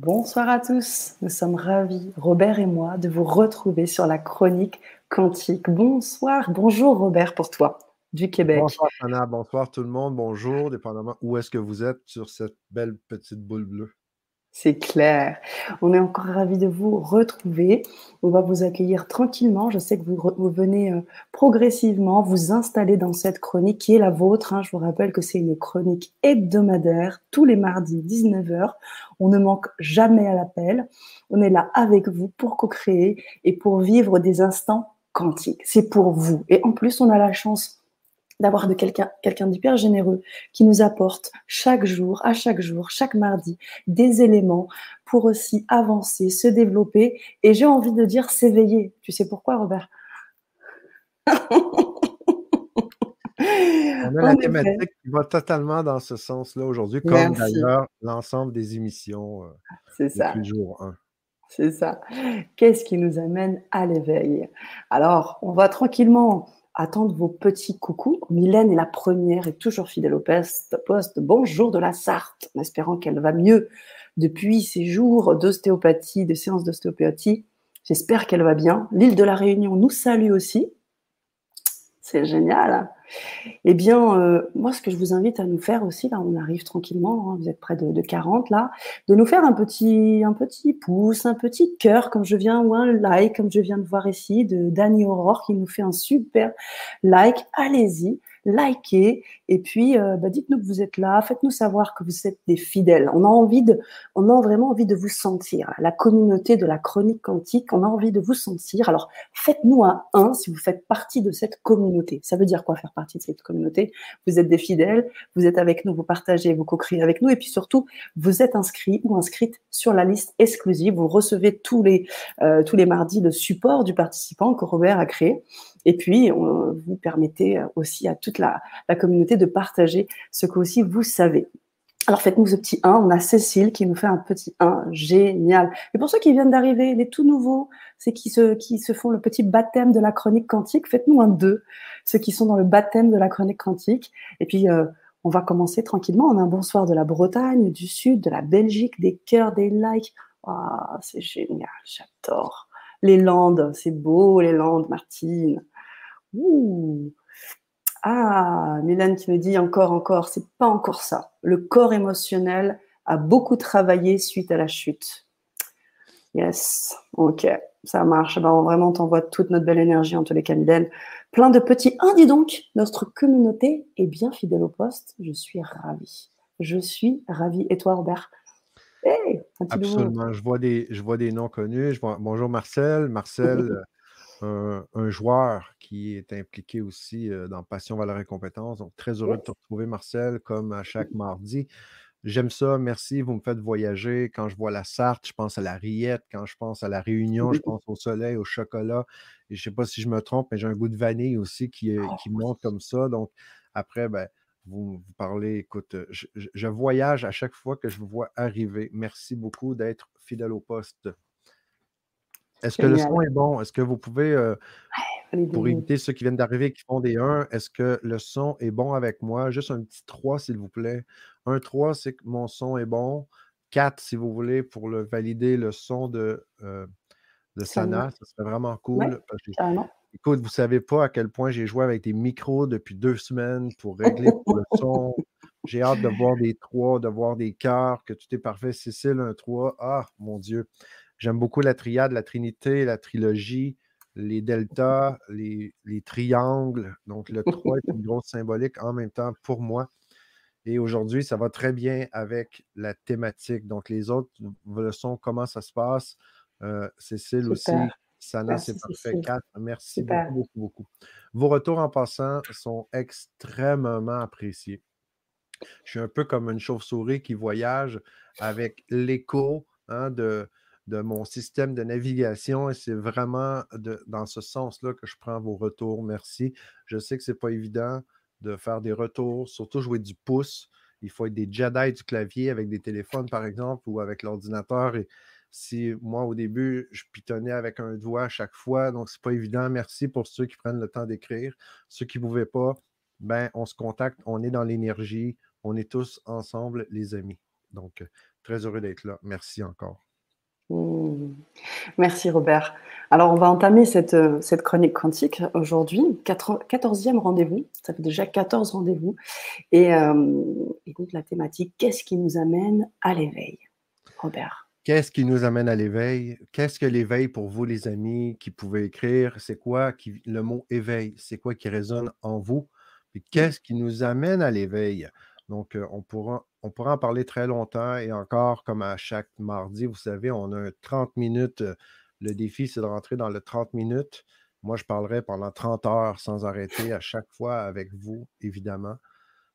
Bonsoir à tous, nous sommes ravis, Robert et moi, de vous retrouver sur la chronique quantique. Bonsoir, bonjour Robert pour toi du Québec. Bonsoir Anna, bonsoir tout le monde, bonjour, dépendamment où est-ce que vous êtes sur cette belle petite boule bleue. C'est clair. On est encore ravis de vous retrouver. On va vous accueillir tranquillement. Je sais que vous, venez euh, progressivement vous installer dans cette chronique qui est la vôtre. Hein. Je vous rappelle que c'est une chronique hebdomadaire tous les mardis 19h. On ne manque jamais à l'appel. On est là avec vous pour co-créer et pour vivre des instants quantiques. C'est pour vous. Et en plus, on a la chance d'avoir de quelqu'un quelqu'un d'hyper généreux qui nous apporte chaque jour, à chaque jour, chaque mardi, des éléments pour aussi avancer, se développer et j'ai envie de dire s'éveiller. Tu sais pourquoi, Robert? On a la thématique qui va totalement dans ce sens-là aujourd'hui, comme d'ailleurs l'ensemble des émissions euh, C'est ça. jour 1. C'est ça. Qu'est-ce qui nous amène à l'éveil? Alors, on va tranquillement attendre vos petits coucous. Mylène est la première et toujours fidèle au poste. Bonjour de la Sarthe, en espérant qu'elle va mieux depuis ses jours d'ostéopathie, de séances d'ostéopathie. J'espère qu'elle va bien. L'île de la Réunion nous salue aussi. C'est génial. Eh bien, euh, moi, ce que je vous invite à nous faire aussi, là, on arrive tranquillement, hein, vous êtes près de, 40 là, de nous faire un petit, pouce, un petit cœur, comme je viens, ou un like, comme je viens de voir ici, de Dani Aurore, qui nous fait un super like. Allez-y, likez et puis euh, bah, dites-nous que vous êtes là, faites-nous savoir que vous êtes des fidèles. On a envie on a vraiment envie de vous sentir. La communauté de la chronique quantique, on a envie de vous sentir. Alors faites-nous un 1 si vous faites partie de cette communauté. Ça veut dire quoi faire partie de cette communauté Vous êtes des fidèles, vous êtes avec nous, vous partagez, vous co-créez avec nous et puis surtout vous êtes inscrit ou inscrite sur la liste exclusive. Vous recevez tous les euh, tous les mardis le support du participant que Robert a créé. Et puis, on, vous permettez aussi à toute la, communauté de partager ce que aussi vous savez. Alors faites-nous ce petit 1. On a Cécile qui nous fait un petit 1. Génial. Et pour ceux qui viennent d'arriver, les tout nouveaux, c'est qui se, qui se font le petit baptême de la chronique quantique, faites-nous un 2. Ceux qui sont dans le baptême de la chronique quantique. Et puis, euh, on va commencer tranquillement. On a un bonsoir de la Bretagne, du Sud, de la Belgique, des cœurs, des likes. C'est génial. J'adore. Les Landes, c'est beau, les Landes, Martine. Ouh. Ah, Mylène qui me dit encore, encore, c'est pas encore ça. Le corps émotionnel a beaucoup travaillé suite à la chute. Yes, ok, ça marche. Ben, vraiment, t'envoie toute notre belle énergie en tous les cas, Mylène. Plein de petits. Ah, dis donc, notre communauté est bien fidèle au poste. Je suis ravie. Je suis ravie. Et toi, Robert? Absolument. Je vois, des, je vois des noms connus. Je vois, bonjour Marcel. Marcel, un, joueur qui est impliqué aussi dans Passion, Valeur et Compétences. Donc, très heureux de te retrouver, Marcel, comme à chaque mardi. J'aime ça, merci. Vous me faites voyager. Quand je vois la Sarthe, je pense à la Riette. Quand je pense à la Réunion, je pense au soleil, au chocolat. Et je ne sais pas si je me trompe, mais j'ai un goût de vanille aussi qui, qui monte comme ça. Donc, après, ben, vous, vous parlez, écoute, je, voyage à chaque fois que je vous vois arriver. Merci beaucoup d'être fidèle au poste. Est-ce que le son est bon? Est-ce que vous pouvez, euh, pour éviter ceux qui viennent d'arriver qui font des 1, est-ce que le son est bon avec moi? Juste un petit 3, s'il vous plaît. Un 3, c'est que mon son est bon. 4, si vous voulez, pour le valider le son de, euh, de Sana. Ça serait vraiment cool. Écoute, vous ne savez pas à quel point j'ai joué avec des micros depuis deux semaines pour régler le son. J'ai hâte de voir des 3, de voir des cœurs, que tout est parfait. Cécile, un 3. Ah, mon Dieu. J'aime beaucoup la triade, la trinité, la trilogie, les deltas, les, triangles. Donc, le 3 est une grosse symbolique en même temps pour moi. Et aujourd'hui, ça va très bien avec la thématique. Donc, les autres leçons, comment ça se passe. Euh, Cécile aussi. Sana, c'est parfait. 4. Merci beaucoup, beaucoup, beaucoup. Vos retours en passant sont extrêmement appréciés. Je suis un peu comme une chauve-souris qui voyage avec l'écho hein, de, de mon système de navigation et c'est vraiment dans ce sens-là que je prends vos retours. Merci. Je sais que ce n'est pas évident de faire des retours, surtout jouer du pouce. Il faut être des Jedi du clavier avec des téléphones, par exemple, ou avec l'ordinateur. Et si moi, au début, je pitonnais avec un doigt à chaque fois, donc c'est pas évident. Merci pour ceux qui prennent le temps d'écrire. Ceux qui ne pouvaient pas, ben, on se contacte, on est dans l'énergie, on est tous ensemble, les amis. Donc, très heureux d'être là. Merci encore. Mmh. Merci Robert. Alors on va entamer cette, euh, cette chronique quantique aujourd'hui, 14e rendez-vous, ça fait déjà 14 rendez-vous. Et, euh, donc la thématique, qu'est-ce qui nous amène à l'éveil? Robert. Qu'est-ce qui nous amène à l'éveil? Qu'est-ce que l'éveil pour vous, les amis, qui pouvez écrire? C'est quoi qui, le mot éveil? C'est quoi qui résonne en vous? Qu'est-ce qui nous amène à l'éveil? Donc, euh, on, pourra, on pourra en parler très longtemps et encore, comme à chaque mardi, vous savez, on a 30 minutes. Le défi, c'est de rentrer dans le 30 minutes. Moi, je parlerai pendant 30 heures sans arrêter à chaque fois avec vous, évidemment.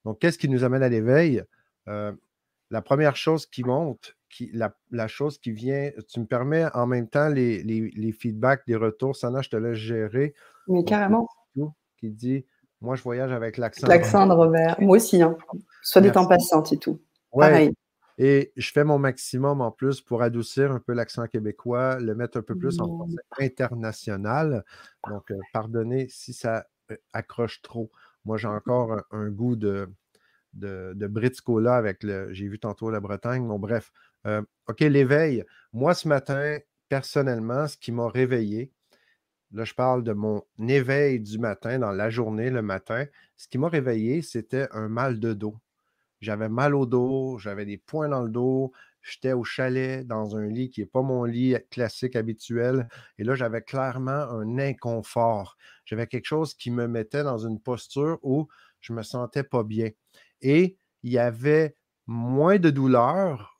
Donc, qu'est-ce qui nous amène à l'éveil? Euh, la première chose qui monte, qui, la, chose qui vient, tu me permets en même temps les, les, feedbacks, des retours. Sana, je te laisse gérer. Mais carrément. Qui dit Moi, je voyage avec l'accent. L'accent de Robert. Moi aussi. Hein. Soit des temps passants et tout. Ouais. Et je fais mon maximum en plus pour adoucir un peu l'accent québécois, le mettre un peu plus en français international. Donc, euh, pardonnez si ça euh, accroche trop. Moi, j'ai encore un, goût de, de, de Britscola avec le. J'ai vu tantôt la Bretagne. Bon, bref. Euh, OK, l'éveil. Moi, ce matin, personnellement, ce qui m'a réveillé, là, je parle de mon éveil du matin, dans la journée, le matin. Ce qui m'a réveillé, c'était un mal de dos. J'avais mal au dos, j'avais des points dans le dos, j'étais au chalet dans un lit qui n'est pas mon lit classique habituel. Et là, j'avais clairement un inconfort. J'avais quelque chose qui me mettait dans une posture où je ne me sentais pas bien. Et il y avait moins de douleur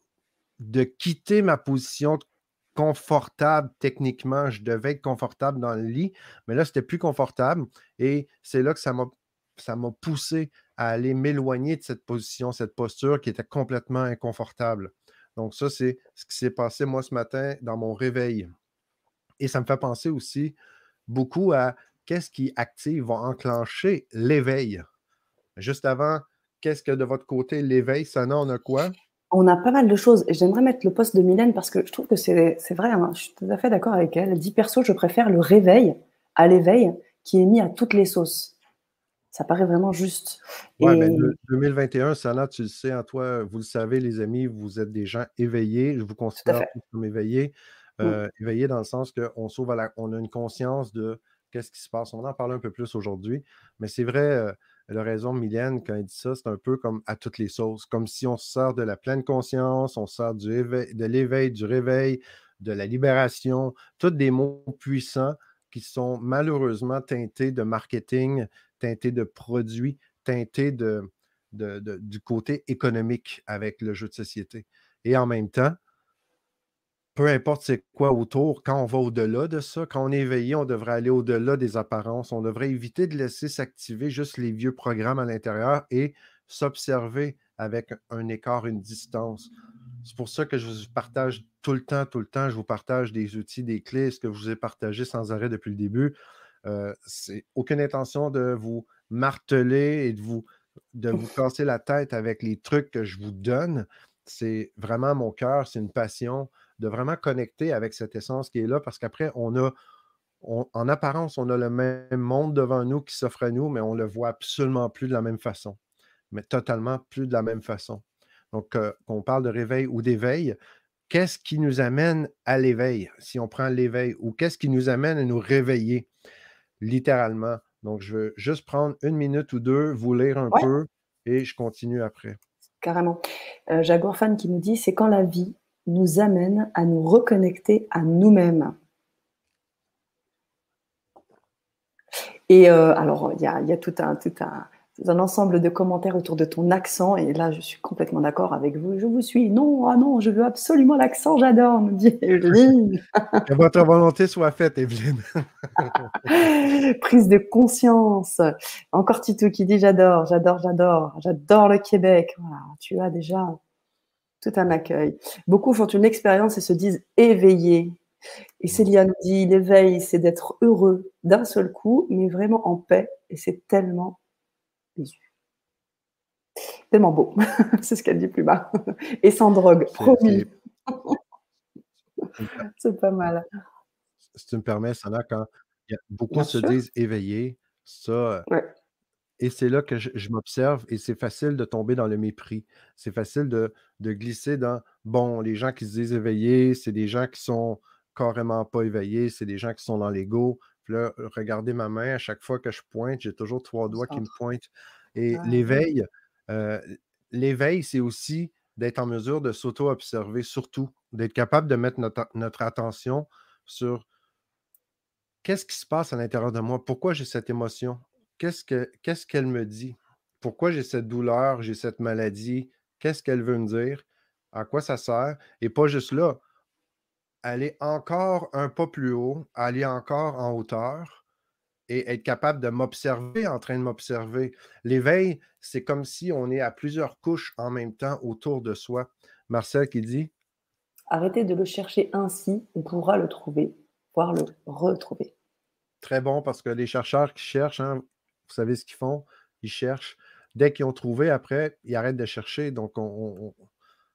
de quitter ma position confortable techniquement. Je devais être confortable dans le lit, mais là, c'était plus confortable. Et c'est là que ça m'a poussé à aller m'éloigner de cette position, cette posture qui était complètement inconfortable. Donc, ça, c'est ce qui s'est passé moi ce matin dans mon réveil. Et ça me fait penser aussi beaucoup à qu'est-ce qui active, va enclencher l'éveil. Juste avant, qu'est-ce que de votre côté, l'éveil, ça on a quoi? On a pas mal de choses. J'aimerais mettre le poste de Mylène parce que je trouve que c'est vrai, hein. je suis tout à fait d'accord avec elle. Elle dit perso, je préfère le réveil à l'éveil qui est mis à toutes les sauces ça paraît vraiment juste. Oui, mais 2021, Sana, tu le sais, hein, toi, vous le savez, les amis, vous êtes des gens éveillés. Je vous considère comme éveillés. Euh, éveillés dans le sens qu'on on a une conscience de qu'est-ce qui se passe. On en parle un peu plus aujourd'hui. Mais c'est vrai, euh, elle a raison, Mylène, quand elle dit ça, c'est un peu comme à toutes les sauces. Comme si on sort de la pleine conscience, on sort de l'éveil, du réveil, de la libération, tous des mots puissants qui sont malheureusement teintés de marketing, teinté de produits, teinté de, du côté économique avec le jeu de société. Et en même temps, peu importe c'est quoi autour, quand on va au-delà de ça, quand on est éveillé, on devrait aller au-delà des apparences. On devrait éviter de laisser s'activer juste les vieux programmes à l'intérieur et s'observer avec un écart, une distance. C'est pour ça que je vous partage tout le temps, tout le temps, je vous partage des outils, des clés, ce que je vous ai partagé sans arrêt depuis le début. Euh, c'est aucune intention de vous marteler et de vous, de vous casser la tête avec les trucs que je vous donne. C'est vraiment mon cœur, c'est une passion de vraiment connecter avec cette essence qui est là parce qu'après, on a, en apparence, on a le même monde devant nous qui s'offre à nous, mais on ne le voit absolument plus de la même façon. Mais totalement plus de la même façon. Donc, euh, qu'on parle de réveil ou d'éveil, qu'est-ce qui nous amène à l'éveil, si on prend l'éveil, ou qu'est-ce qui nous amène à nous réveiller? littéralement? Donc, je veux juste prendre une minute ou deux, vous lire un peu et je continue après. Carrément. Euh, Jaguar Fan qui nous dit c'est quand la vie nous amène à nous reconnecter à nous-mêmes. Et euh, alors, il y a, y a, tout un, tout un, un ensemble de commentaires autour de ton accent. Et là, je suis complètement d'accord avec vous. Je vous suis. Non, ah non, je veux absolument l'accent. J'adore, me dit Evelyne. que votre volonté soit faite, Evelyne. Prise de conscience. Encore Tito qui dit j'adore, j'adore, j'adore. J'adore le Québec. Voilà, tu as déjà tout un accueil. Beaucoup font une expérience et se disent éveillés. Et Célia nous dit l'éveil, c'est d'être heureux d'un seul coup, mais vraiment en paix. Et c'est tellement Tellement beau. c'est ce qu'elle dit plus bas. Et sans drogue, promis. c'est pas mal. Si tu me permets, Sana, quand beaucoup se disent éveillés, ça, Et c'est là que je, m'observe et c'est facile de tomber dans le mépris. C'est facile de, glisser dans, bon, les gens qui se disent éveillés, c'est des gens qui sont carrément pas éveillés, c'est des gens qui sont dans l'ego. Là, regardez ma main, à chaque fois que je pointe, j'ai toujours trois doigts qui me pointent. Et ah, l'éveil, euh, l'éveil, c'est aussi d'être en mesure de s'auto-observer, surtout, d'être capable de mettre notre, attention sur qu'est-ce qui se passe à l'intérieur de moi, pourquoi j'ai cette émotion, qu'est-ce qu'elle me dit, pourquoi j'ai cette douleur, j'ai cette maladie, qu'est-ce qu'elle veut me dire, à quoi ça sert, et pas juste là, aller encore un pas plus haut, aller encore en hauteur, et être capable de m'observer en train de m'observer. L'éveil, c'est comme si on est à plusieurs couches en même temps autour de soi. Marcel qui dit Arrêtez de le chercher ainsi, on pourra le trouver, voire le retrouver. Très bon, parce que les chercheurs qui cherchent, hein, vous savez ce qu'ils font Ils cherchent. Dès qu'ils ont trouvé, après, ils arrêtent de chercher. Donc, on,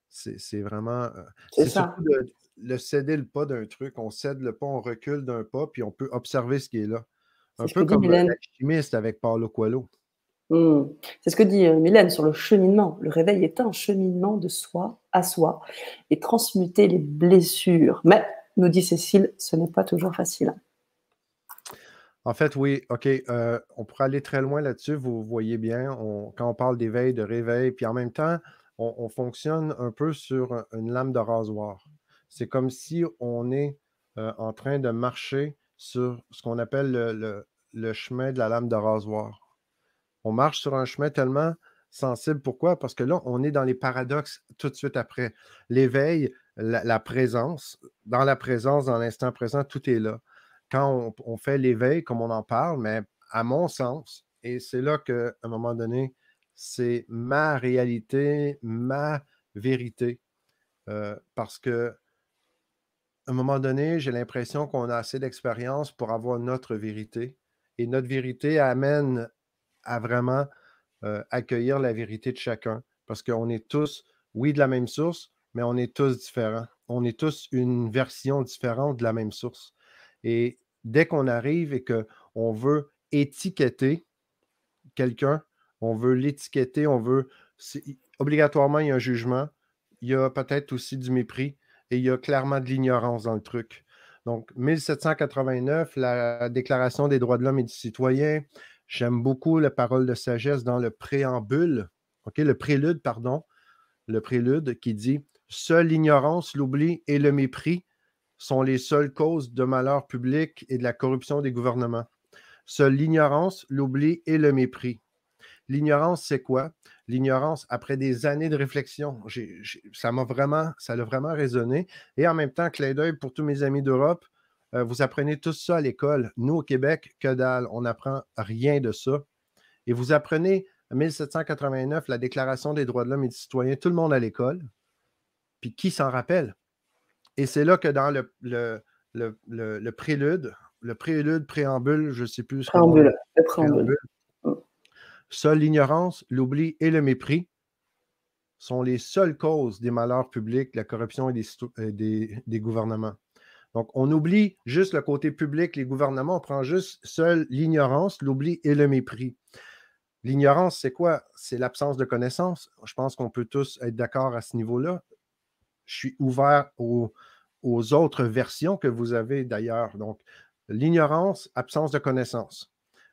c'est vraiment. Euh, c'est ça. Le, le, céder le pas d'un truc. On cède le pas, on recule d'un pas, puis on peut observer ce qui est là. Un peu comme l'alchimiste avec Paulo Coelho. Mmh. C'est ce que dit euh, Mylène sur le cheminement. Le réveil est un cheminement de soi à soi et transmuter les blessures. Mais, nous dit Cécile, ce n'est pas toujours facile. En fait, oui, OK. Euh, on pourrait aller très loin là-dessus. Vous voyez bien, quand on parle d'éveil, de réveil, puis en même temps, on, fonctionne un peu sur une lame de rasoir. C'est comme si on est euh, en train de marcher sur ce qu'on appelle le, chemin de la lame de rasoir. On marche sur un chemin tellement sensible. Pourquoi? Parce que là, on est dans les paradoxes tout de suite après. L'éveil, la, présence, dans la présence, dans l'instant présent, tout est là. Quand on, fait l'éveil, comme on en parle, mais à mon sens, et c'est là qu'à un moment donné, c'est ma réalité, ma vérité. Euh, parce que à un moment donné, j'ai l'impression qu'on a assez d'expérience pour avoir notre vérité. Et notre vérité amène à vraiment euh, accueillir la vérité de chacun. Parce qu'on est tous, oui, de la même source, mais on est tous différents. On est tous une version différente de la même source. Et dès qu'on arrive et qu'on veut étiqueter quelqu'un, on veut l'étiqueter, on veut. Obligatoirement, il y a un jugement. Il y a peut-être aussi du mépris et il y a clairement de l'ignorance dans le truc. Donc, 1789, la Déclaration des droits de l'homme et du citoyen. J'aime beaucoup la parole de sagesse dans le préambule, le prélude, pardon, le prélude qui dit Seule l'ignorance, l'oubli et le mépris sont les seules causes de malheur public et de la corruption des gouvernements. Seule l'ignorance, l'oubli et le mépris. L'ignorance, c'est quoi? L'ignorance, après des années de réflexion, ça m'a vraiment, ça a vraiment résonné. Et en même temps, clin d'œil pour tous mes amis d'Europe, euh, vous apprenez tout ça à l'école. Nous, au Québec, que dalle, on n'apprend rien de ça. Et vous apprenez en 1789 la Déclaration des droits de l'homme et du citoyen, tout le monde à l'école. Puis qui s'en rappelle? Et c'est là que dans le, le, le, prélude, le prélude, préambule, je ne sais plus. Préambule, le préambule. Seule l'ignorance, l'oubli et le mépris sont les seules causes des malheurs publics, la corruption et euh, des, gouvernements. Donc, on oublie juste le côté public, les gouvernements, on prend juste seule l'ignorance, l'oubli et le mépris. L'ignorance, c'est quoi? C'est l'absence de connaissance. Je pense qu'on peut tous être d'accord à ce niveau-là. Je suis ouvert aux, aux autres versions que vous avez d'ailleurs. Donc, l'ignorance, absence de connaissance.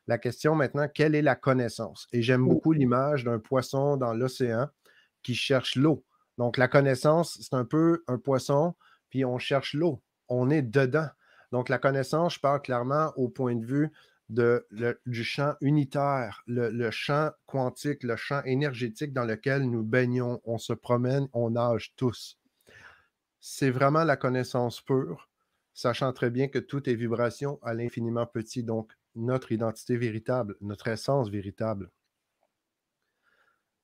La question maintenant, quelle est la connaissance? Et j'aime beaucoup l'image d'un poisson dans l'océan qui cherche l'eau. Donc, la connaissance, c'est un peu un poisson, puis on cherche l'eau. On est dedans. Donc, la connaissance, je parle clairement au point de vue de, du champ unitaire, le, le, champ quantique, le champ énergétique dans lequel nous baignons, on se promène, on nage tous. C'est vraiment la connaissance pure, sachant très bien que tout est vibration à l'infiniment petit. Donc, notre identité véritable, notre essence véritable.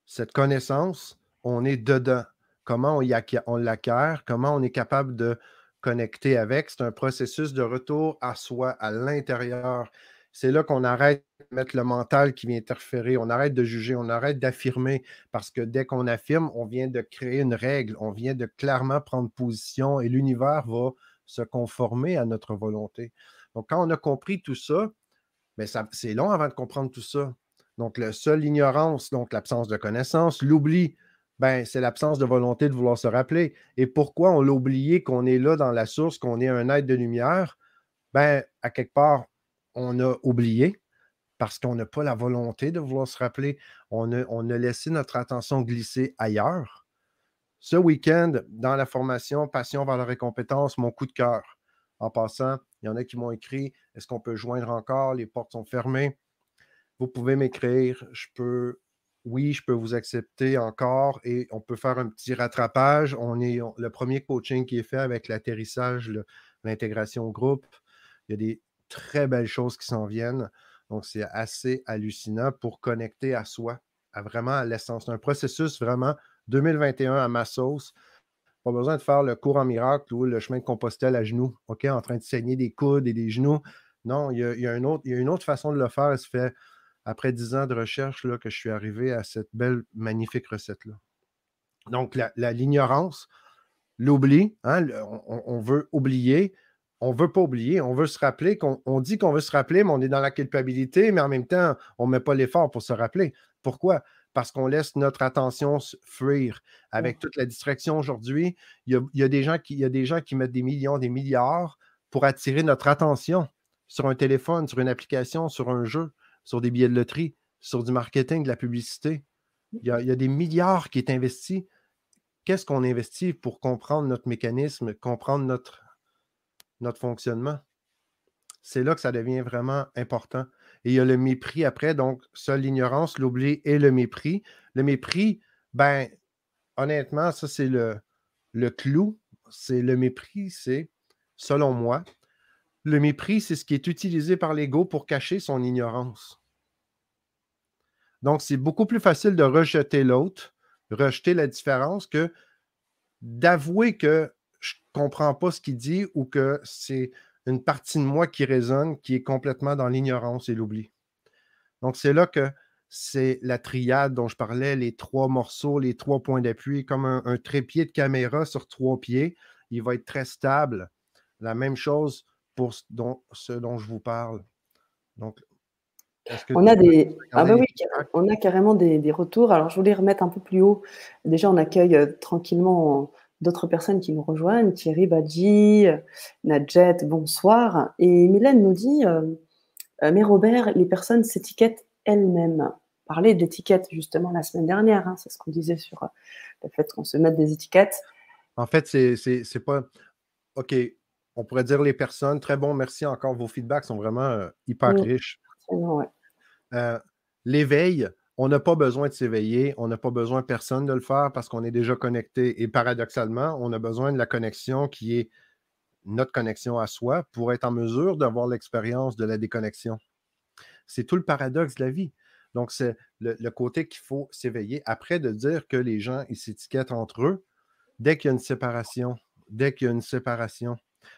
Cette connaissance, on est dedans. Comment on, l'acquiert, comment on est capable de connecter avec. C'est un processus de retour à soi, à l'intérieur. C'est là qu'on arrête de mettre le mental qui vient interférer, on arrête de juger, on arrête d'affirmer, parce que dès qu'on affirme, on vient de créer une règle, on vient de clairement prendre position et l'univers va se conformer à notre volonté. Donc, quand on a compris tout ça, mais c'est long avant de comprendre tout ça. Donc, le seul ignorance, donc l'absence de connaissance. L'oubli, ben, c'est l'absence de volonté de vouloir se rappeler. Et pourquoi on l'a oublié qu'on est là dans la source, qu'on est un être de lumière? Ben, à quelque part, on a oublié parce qu'on n'a pas la volonté de vouloir se rappeler. On a, laissé notre attention glisser ailleurs. Ce week-end, dans la formation Passion, valeur et compétences, mon coup de cœur. En passant, il y en a qui m'ont écrit Est-ce qu'on peut joindre encore? Les portes sont fermées. Vous pouvez m'écrire. Je peux, oui, je peux vous accepter encore et on peut faire un petit rattrapage. On est le premier coaching qui est fait avec l'atterrissage, l'intégration au groupe. Il y a des très belles choses qui s'en viennent. Donc, c'est assez hallucinant pour connecter à soi, à vraiment à l'essence. C'est un processus vraiment 2021 à ma sauce. Pas besoin de faire le cours en miracle ou le chemin de Compostelle à genoux, OK, en train de saigner des coudes et des genoux. Non, il y a, une, autre, une, autre, façon de le faire. Ça fait après dix ans de recherche là, que je suis arrivé à cette belle, magnifique recette-là. Donc, l'ignorance, l'oubli, hein, on, veut oublier, on ne veut pas oublier, on veut se rappeler qu'on on dit qu'on veut se rappeler, mais on est dans la culpabilité, mais en même temps, on ne met pas l'effort pour se rappeler. Pourquoi? Parce qu'on laisse notre attention fuir. Avec toute la distraction aujourd'hui, il y a, des gens qui, il y a des gens qui mettent des millions, des milliards pour attirer notre attention sur un téléphone, sur une application, sur un jeu, sur des billets de loterie, sur du marketing, de la publicité. Il y a, il y a des milliards qui est investi. Qu'est-ce qu'on investit pour comprendre notre mécanisme, comprendre notre notre fonctionnement. C'est là que ça devient vraiment important. Et il y a le mépris après, donc seule l'ignorance, l'oubli et le mépris. Le mépris, ben, honnêtement, ça c'est le, le clou. C'est le mépris, c'est, selon moi, le mépris, c'est ce qui est utilisé par l'ego pour cacher son ignorance. Donc, c'est beaucoup plus facile de rejeter l'autre, rejeter la différence, que d'avouer que comprends pas ce qu'il dit ou que c'est une partie de moi qui résonne, qui est complètement dans l'ignorance et l'oubli. Donc, c'est là que c'est la triade dont je parlais, les trois morceaux, les trois points d'appui, comme un, trépied de caméra sur trois pieds. Il va être très stable. La même chose pour ce dont, je vous parle. Donc, on a des, ah bah oui, on a carrément des, retours. Alors, je voulais remettre un peu plus haut. Déjà, on accueille euh, tranquillement d'autres personnes qui nous rejoignent, Thierry Badji, Nadjet, bonsoir. Et Mylène nous dit, euh, euh, mais Robert, les personnes s'étiquettent elles-mêmes. Parler d'étiquettes justement la semaine dernière, hein, c'est ce qu'on disait sur euh, le fait qu'on se mette des étiquettes. En fait, c'est pas. OK, on pourrait dire les personnes. Très bon, merci encore. Vos feedbacks sont vraiment hyper riches. L'éveil, on n'a pas besoin de s'éveiller, on n'a pas besoin personne de le faire parce qu'on est déjà connecté. Et paradoxalement, on a besoin de la connexion qui est notre connexion à soi pour être en mesure d'avoir l'expérience de la déconnexion. C'est tout le paradoxe de la vie. Donc, c'est le, côté qu'il faut s'éveiller. Après, de dire que les gens, ils s'étiquettent entre eux, dès qu'il y a une séparation, dès qu'il y a une séparation,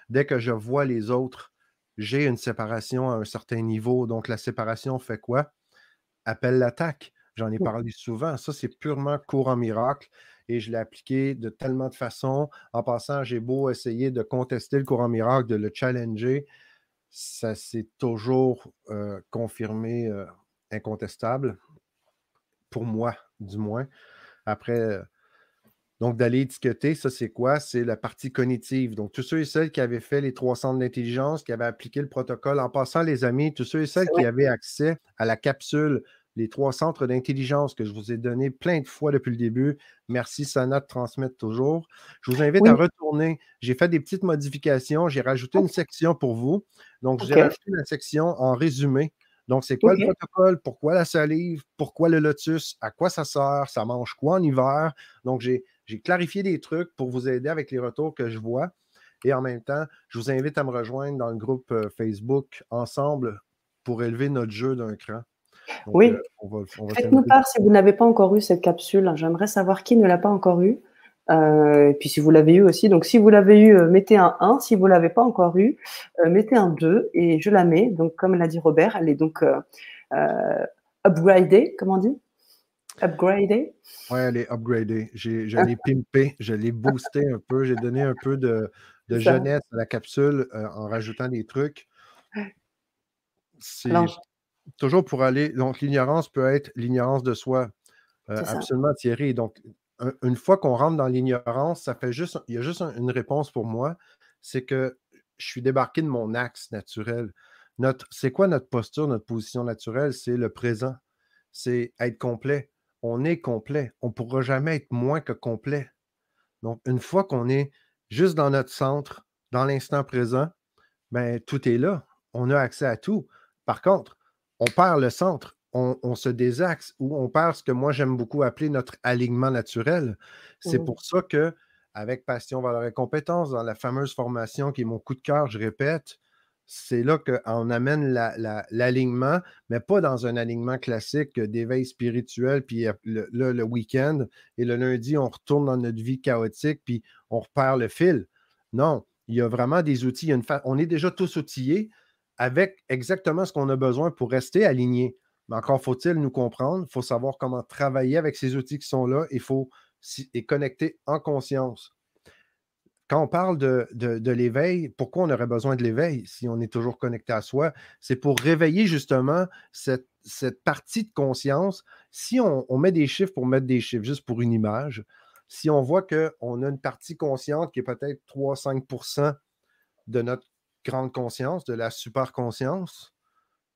dès que je vois les autres, j'ai une séparation à un certain niveau. Donc, la séparation fait quoi? appelle l'attaque. J'en ai parlé souvent. Ça, c'est purement courant miracle et je l'ai appliqué de tellement de façons. En passant, j'ai beau essayer de contester le courant miracle, de le challenger, ça s'est toujours euh, confirmé euh, incontestable, pour moi du moins. Après, euh, donc d'aller étiqueter, ça c'est quoi? C'est la partie cognitive. Donc tous ceux et celles qui avaient fait les trois centres d'intelligence, qui avaient appliqué le protocole, en passant les amis, tous ceux et celles qui avaient accès à la capsule les trois centres d'intelligence que je vous ai donnés plein de fois depuis le début. Merci, Sana, de transmettre toujours. Je vous invite à retourner. J'ai fait des petites modifications. J'ai rajouté une section pour vous. Donc, j'ai rajouté la section en résumé. Donc, c'est quoi le protocole? Pourquoi la salive? Pourquoi le lotus? À quoi ça sert? Ça mange quoi en hiver? Donc, j'ai clarifié des trucs pour vous aider avec les retours que je vois. Et en même temps, je vous invite à me rejoindre dans le groupe euh, Facebook ensemble pour élever notre jeu d'un cran oui. Euh, Faites-nous part si vous n'avez pas encore eu cette capsule. J'aimerais savoir qui ne l'a pas encore eu. Euh, et puis si vous l'avez eu aussi. Donc si vous l'avez eu, euh, mettez un 1. Si vous ne l'avez pas encore eu, mettez un 2 et je la mets. Donc comme l'a dit Robert, elle est donc upgradée, comment on dit? Upgradée Oui, elle est upgradée. Je l'ai pimpée, je l'ai boostée un peu. J'ai donné un peu de, jeunesse à la capsule en rajoutant des trucs. Toujours pour aller. Donc, l'ignorance peut être l'ignorance de soi. Euh, absolument, Thierry. Donc, une fois qu'on rentre dans l'ignorance, ça fait juste. Il y a juste une réponse pour moi c'est que je suis débarqué de mon axe naturel. Notre, c'est quoi notre posture, notre position naturelle? C'est le présent. C'est être complet. On est complet. On ne pourra jamais être moins que complet. Donc, une fois qu'on est juste dans notre centre, dans l'instant présent, ben, tout est là. On a accès à tout. Par contre, on perd le centre, on, se désaxe ou on perd ce que moi j'aime beaucoup appeler notre alignement naturel. C'est mmh. pour ça que avec passion, valeur et compétence, dans la fameuse formation qui est mon coup de cœur, je répète, c'est là qu'on amène l'alignement, mais pas dans un alignement classique d'éveil spirituel, puis le, le week-end, et le lundi, on retourne dans notre vie chaotique, puis on repère le fil. Non, il y a vraiment des outils. une on est déjà tous outillés avec exactement ce qu'on a besoin pour rester alignés. Mais encore faut-il nous comprendre, il faut savoir comment travailler avec ces outils qui sont là. Il faut est connecté en conscience. Quand on parle de, l'éveil, pourquoi on aurait besoin de l'éveil si on est toujours connecté à soi? C'est pour réveiller justement cette, partie de conscience. Si on, met des chiffres pour mettre des chiffres, juste pour une image, si on voit qu'on a une partie consciente qui est peut-être 3-5% de notre grande conscience, de la super conscience,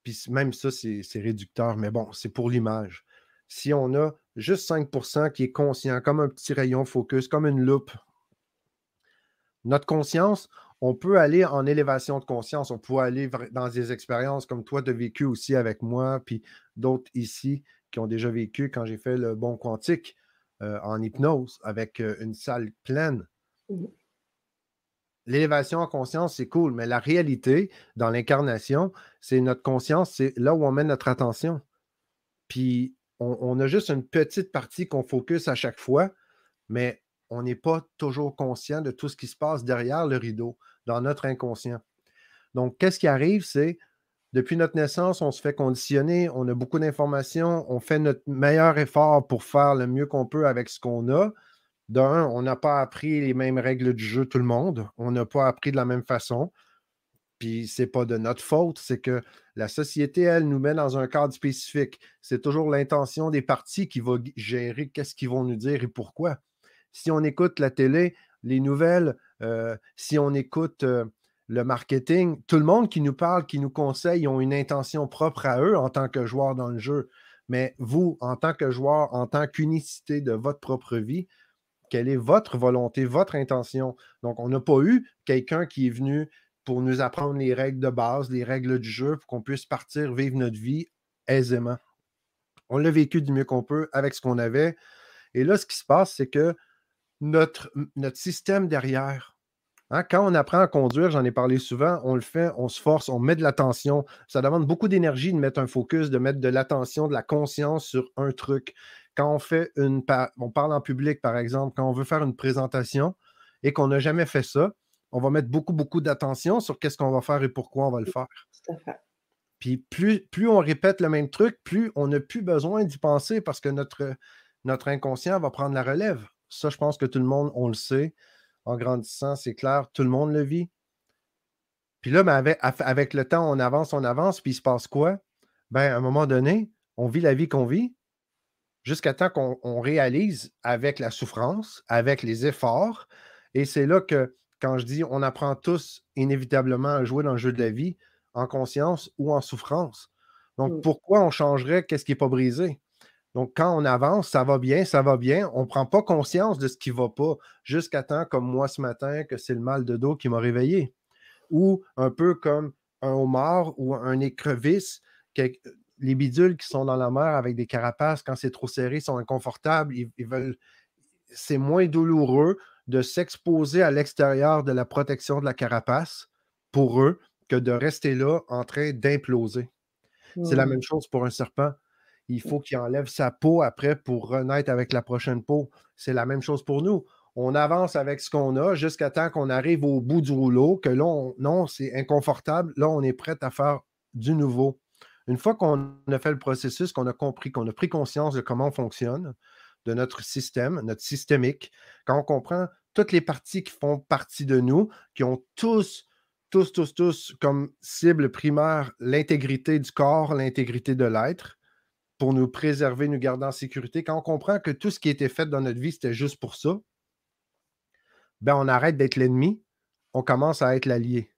puis même ça, c'est réducteur, mais bon, c'est pour l'image si on a juste 5% qui est conscient, comme un petit rayon focus, comme une loupe, notre conscience, on peut aller en élévation de conscience, on peut aller dans des expériences comme toi, tu as vécu aussi avec moi, puis d'autres ici qui ont déjà vécu quand j'ai fait le bon quantique euh, en hypnose avec euh, une salle pleine. L'élévation en conscience, c'est cool, mais la réalité dans l'incarnation, c'est notre conscience, c'est là où on met notre attention. Puis on, a juste une petite partie qu'on focus à chaque fois, mais on n'est pas toujours conscient de tout ce qui se passe derrière le rideau, dans notre inconscient. Donc, qu'est-ce qui arrive? C'est depuis notre naissance, on se fait conditionner, on a beaucoup d'informations, on fait notre meilleur effort pour faire le mieux qu'on peut avec ce qu'on a. D'un, on n'a pas appris les mêmes règles du jeu, tout le monde. On n'a pas appris de la même façon. Puis c'est pas de notre faute, c'est que la société, elle, nous met dans un cadre spécifique. C'est toujours l'intention des partis qui va gérer qu'est-ce qu'ils vont nous dire et pourquoi. Si on écoute la télé, les nouvelles, euh, si on écoute euh, le marketing, tout le monde qui nous parle, qui nous conseille, ont une intention propre à eux en tant que joueurs dans le jeu. Mais vous, en tant que joueur, en tant qu'unicité de votre propre vie, quelle est votre volonté, votre intention? Donc, on n'a pas eu quelqu'un qui est venu pour nous apprendre les règles de base, les règles du jeu, pour qu'on puisse partir, vivre notre vie aisément. On l'a vécu du mieux qu'on peut avec ce qu'on avait. Et là, ce qui se passe, c'est que notre, système derrière, hein, quand on apprend à conduire, j'en ai parlé souvent, on le fait, on se force, on met de l'attention. Ça demande beaucoup d'énergie de mettre un focus, de mettre de l'attention, de la conscience sur un truc. Quand on fait une. On parle en public, par exemple, quand on veut faire une présentation et qu'on n'a jamais fait ça, on va mettre beaucoup, beaucoup d'attention sur qu'est-ce qu'on va faire et pourquoi on va le faire. Puis plus, plus on répète le même truc, plus on n'a plus besoin d'y penser parce que notre, notre inconscient va prendre la relève. Ça, je pense que tout le monde, on le sait. En grandissant, c'est clair, tout le monde le vit. Puis là, ben, avec, le temps, on avance, on avance, puis il se passe quoi? Ben, à un moment donné, on vit la vie qu'on vit jusqu'à temps qu'on réalise avec la souffrance, avec les efforts. Et c'est là que quand je dis on apprend tous inévitablement à jouer dans le jeu de la vie, en conscience ou en souffrance. Donc, mmh. pourquoi on changerait qu'est-ce qui n'est pas brisé? Donc, quand on avance, ça va bien, ça va bien. On ne prend pas conscience de ce qui ne va pas jusqu'à temps, comme moi ce matin, que c'est le mal de dos qui m'a réveillé. Ou un peu comme un homard ou un écrevisse, les bidules qui sont dans la mer avec des carapaces, quand c'est trop serré, sont inconfortables. ils veulent... C'est moins douloureux de s'exposer à l'extérieur de la protection de la carapace pour eux que de rester là en train d'imploser. C'est la même chose pour un serpent. Il faut qu'il enlève sa peau après pour renaître avec la prochaine peau. C'est la même chose pour nous. On avance avec ce qu'on a jusqu'à temps qu'on arrive au bout du rouleau, que là, non, c'est inconfortable. Là, on est prêt à faire du nouveau. Une fois qu'on a fait le processus, qu'on a compris, qu'on a pris conscience de comment on fonctionne, de notre système, notre systémique, quand on comprend toutes les parties qui font partie de nous, qui ont tous tous, tous, tous comme cible primaire l'intégrité du corps, l'intégrité de l'être pour nous préserver, nous garder en sécurité. Quand on comprend que tout ce qui était fait dans notre vie, c'était juste pour ça, ben on arrête d'être l'ennemi, on commence à être l'allié.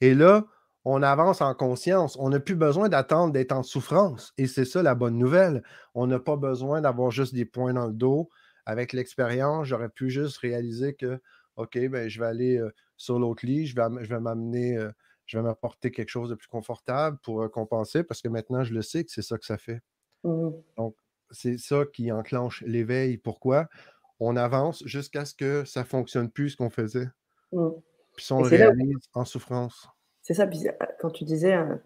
Et là, on avance en conscience. On n'a plus besoin d'attendre d'être en souffrance. Et c'est ça la bonne nouvelle. On n'a pas besoin d'avoir juste des points dans le dos. Avec l'expérience, j'aurais pu juste réaliser que, OK, ben, je vais aller euh, sur l'autre lit, je vais, je vais m'amener, euh, je vais m'apporter quelque chose de plus confortable pour euh, compenser parce que maintenant, je le sais que c'est ça que ça fait. Mmh. Donc, c'est ça qui enclenche l'éveil. Pourquoi? On avance jusqu'à ce que ça ne fonctionne plus ce qu'on faisait. Mmh. Puis on le réalise en souffrance. C'est ça, puis euh, quand tu disais euh,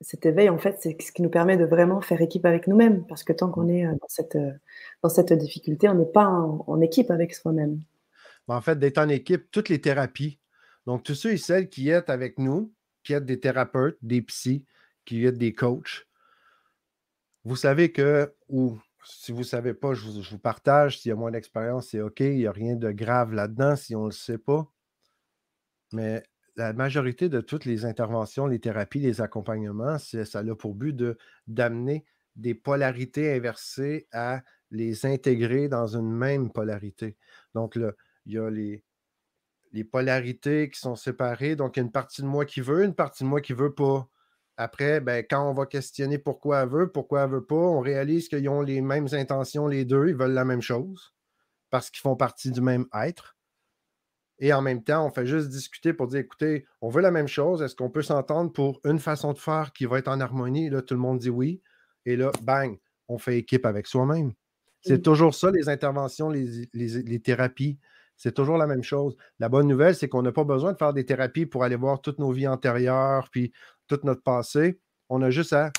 cet éveil, en fait, c'est ce qui nous permet de vraiment faire équipe avec nous-mêmes, parce que tant qu'on est euh, dans cette, difficulté, on n'est pas en, équipe avec soi-même. En fait, d'être en équipe, toutes les thérapies. Donc, tous ceux et celles qui êtes avec nous, qui êtes des thérapeutes, des psys, qui êtes des coachs, vous savez que, ou si vous ne savez pas, je vous, je vous partage, s'il y a moins d'expérience, c'est OK, il n'y a rien de grave là-dedans si on ne le sait pas. Mais la majorité de toutes les interventions, les thérapies, les accompagnements, ça a pour but d'amener des polarités inversées à les intégrer dans une même polarité. Donc, là, il y a les, polarités qui sont séparées. Donc, il y a une partie de moi qui veut, une partie de moi qui ne veut pas. Après, ben, quand on va questionner pourquoi elle veut, pourquoi elle ne veut pas, on réalise qu'ils ont les mêmes intentions, les deux, ils veulent la même chose parce qu'ils font partie du même être. Et en même temps, on fait juste discuter pour dire écoutez, on veut la même chose. Est-ce qu'on peut s'entendre pour une façon de faire qui va être en harmonie? là, tout le monde dit oui. Et là, bang, on fait équipe avec soi-même. C'est toujours ça, les interventions, les, thérapies. C'est toujours la même chose. La bonne nouvelle, c'est qu'on n'a pas besoin de faire des thérapies pour aller voir toutes nos vies antérieures, puis tout notre passé. On a juste à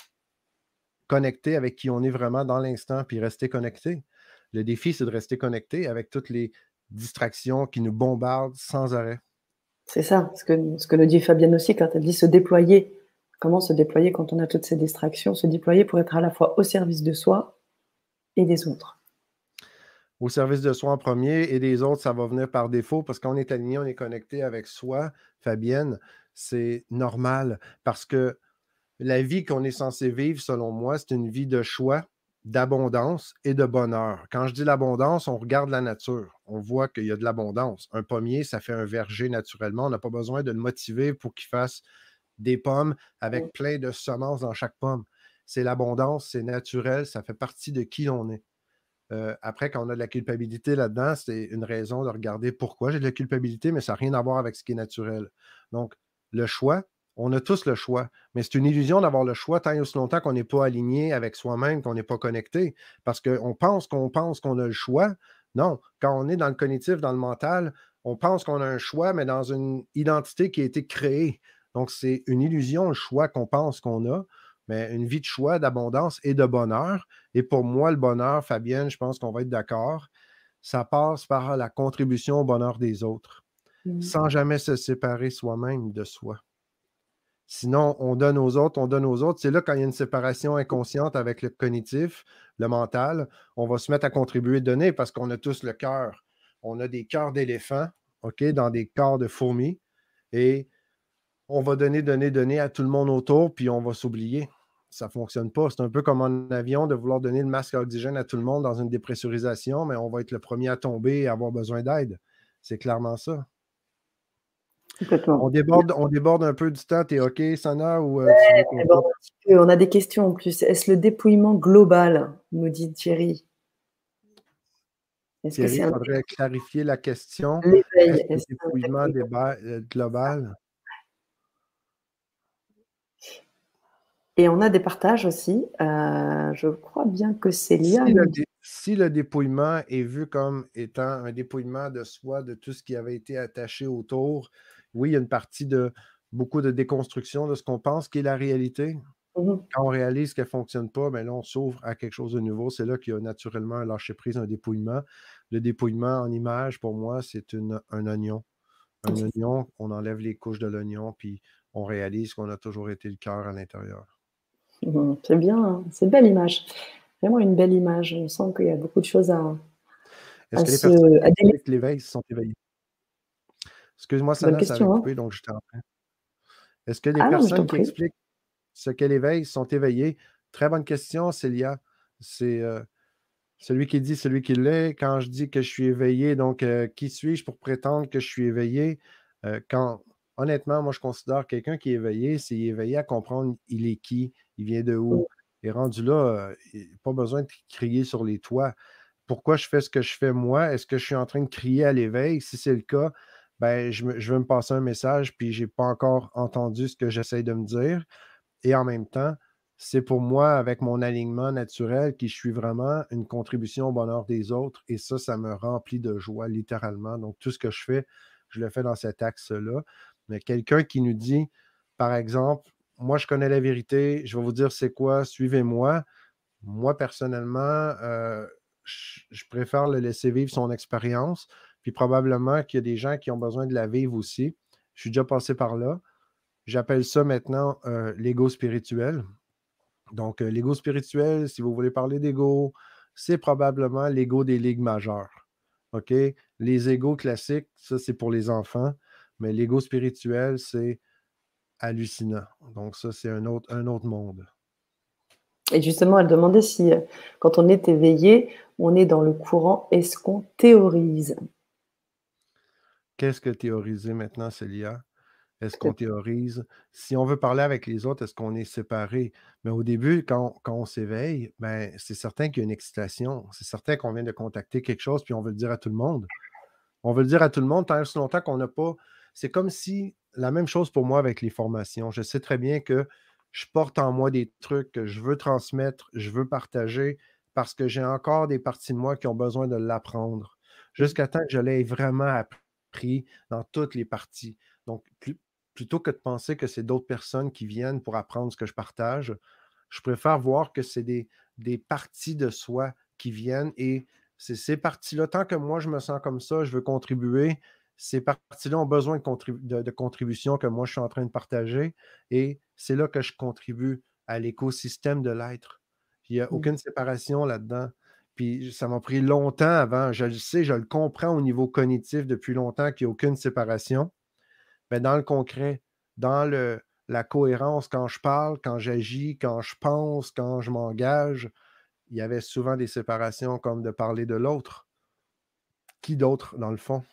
connecter avec qui on est vraiment dans l'instant, puis rester connecté. Le défi, c'est de rester connecté avec toutes les, distractions qui nous bombardent sans arrêt. C'est ça, ce que, ce que nous dit Fabienne aussi quand elle dit se déployer. Comment se déployer quand on a toutes ces distractions? Se déployer pour être à la fois au service de soi et des autres. Au service de soi en premier et des autres, ça va venir par défaut parce qu'on est aligné, on est connecté avec soi. Fabienne, c'est normal parce que la vie qu'on est censé vivre, selon moi, c'est une vie de choix d'abondance et de bonheur. Quand je dis l'abondance, on regarde la nature. On voit qu'il y a de l'abondance. Un pommier, ça fait un verger naturellement. On n'a pas besoin de le motiver pour qu'il fasse des pommes avec plein de semences dans chaque pomme. C'est l'abondance, c'est naturel, ça fait partie de qui on est. Euh, après, quand on a de la culpabilité là-dedans, c'est une raison de regarder pourquoi j'ai de la culpabilité, mais ça n'a rien à voir avec ce qui est naturel. Donc, le choix, on a tous le choix, mais c'est une illusion d'avoir le choix tant et aussi longtemps qu'on n'est pas aligné avec soi-même, qu'on n'est pas connecté. Parce qu'on pense qu'on pense qu'on a le choix. Non, quand on est dans le cognitif, dans le mental, on pense qu'on a un choix, mais dans une identité qui a été créée. Donc, c'est une illusion, le choix qu'on pense qu'on a, mais une vie de choix, d'abondance et de bonheur. Et pour moi, le bonheur, Fabienne, je pense qu'on va être d'accord, ça passe par la contribution au bonheur des autres, mmh. sans jamais se séparer soi-même de soi. Sinon, on donne aux autres, on donne aux autres. C'est là quand il y a une séparation inconsciente avec le cognitif, le mental, on va se mettre à contribuer, donner parce qu'on a tous le cœur. On a des cœurs d'éléphants, OK, dans des corps de fourmis. Et on va donner, donner, donner à tout le monde autour, puis on va s'oublier. Ça ne fonctionne pas. C'est un peu comme en avion de vouloir donner le masque à oxygène à tout le monde dans une dépressurisation, mais on va être le premier à tomber et avoir besoin d'aide. C'est clairement ça. On déborde, on déborde un peu du temps. T'es OK, Sana? Ou, euh, on a des questions en plus. Est-ce le dépouillement global, nous dit Thierry? Thierry, il faudrait clarifier la question. Est-ce le dépouillement euh, global? Et on a des partages aussi. Euh, je crois bien que c'est lié. si le dépouillement est vu comme étant un dépouillement de soi, de tout ce qui avait été attaché autour, oui, il y a une partie de beaucoup de déconstruction de ce qu'on pense qui est la réalité. Mmh Quand on réalise qu'elle ne fonctionne pas, bien là, on s'ouvre à quelque chose de nouveau. C'est là qu'il y a naturellement un lâcher-prise, un dépouillement. Le dépouillement en image, pour moi, c'est un oignon. Un oignon, on enlève les couches de l'oignon, puis on réalise qu'on a toujours été le cœur à l'intérieur. Mmh, c'est bien, hein. c'est une belle image. Vraiment une belle image. On sent qu'il y a beaucoup de choses à. Est-ce que les personnes qui l'éveil se sont éveillées? Excuse-moi, ça, ça a hein. coupé, donc j'étais en train. Est-ce que les ah personnes qui expliquent ce qu'est l'éveil sont éveillées? Très bonne question, Célia. C'est euh, celui qui dit, celui qui l'est. Quand je dis que je suis éveillé, donc euh, qui suis-je pour prétendre que je suis éveillé? Euh, quand, honnêtement, moi, je considère quelqu'un qui est éveillé, c'est éveillé à comprendre il est qui, il vient de où. Et rendu là, pas besoin de crier sur les toits. Pourquoi je fais ce que je fais moi? Est-ce que je suis en train de crier à l'éveil? Si c'est le cas, ben, je, veux me passer un message, puis je n'ai pas encore entendu ce que j'essaie de me dire. Et en même temps, c'est pour moi, avec mon alignement naturel, qui je suis vraiment une contribution au bonheur des autres. Et ça, ça me remplit de joie, littéralement. Donc, tout ce que je fais, je le fais dans cet axe-là. Mais quelqu'un qui nous dit, par exemple, moi, je connais la vérité, je vais vous dire c'est quoi, suivez-moi. Moi, personnellement, euh, je, préfère le laisser vivre son expérience. Puis probablement qu'il y a des gens qui ont besoin de la vivre aussi. Je suis déjà passé par là. J'appelle ça maintenant euh, l'ego spirituel. Donc, euh, l'ego spirituel, si vous voulez parler d'ego, c'est probablement l'ego des ligues majeures. OK? Les égos classiques, ça, c'est pour les enfants, mais l'ego spirituel, c'est hallucinant. Donc, ça, c'est un autre, un autre monde. Et justement, elle demandait si, euh, quand on est éveillé, on est dans le courant, est-ce qu'on théorise? Qu'est-ce que théoriser maintenant, Célia? Est-ce qu'on théorise? Si on veut parler avec les autres, est-ce qu'on est séparé? Mais au début, quand, on s'éveille, ben, c'est certain qu'il y a une excitation. C'est certain qu'on vient de contacter quelque chose, puis on veut le dire à tout le monde. On veut le dire à tout le monde tant aussi longtemps qu'on n'a pas. C'est comme si la même chose pour moi avec les formations. Je sais très bien que je porte en moi des trucs que je veux transmettre, je veux partager, parce que j'ai encore des parties de moi qui ont besoin de l'apprendre. Jusqu'à temps que je l'ai vraiment appris dans toutes les parties. Donc, plus, plutôt que de penser que c'est d'autres personnes qui viennent pour apprendre ce que je partage, je préfère voir que c'est des, des parties de soi qui viennent et c'est ces parties-là, tant que moi je me sens comme ça, je veux contribuer, ces parties-là ont besoin de, de, contributions que moi je suis en train de partager et c'est là que je contribue à l'écosystème de l'être. Il n'y a mmh. aucune séparation là-dedans. Puis ça m'a pris longtemps avant, je le sais, je le comprends au niveau cognitif depuis longtemps qu'il n'y a aucune séparation mais dans le concret, dans le, la cohérence, quand je parle, quand j'agis, quand je pense, quand je m'engage, il y avait souvent des séparations comme de parler de l'autre. Qui d'autre, dans le fond?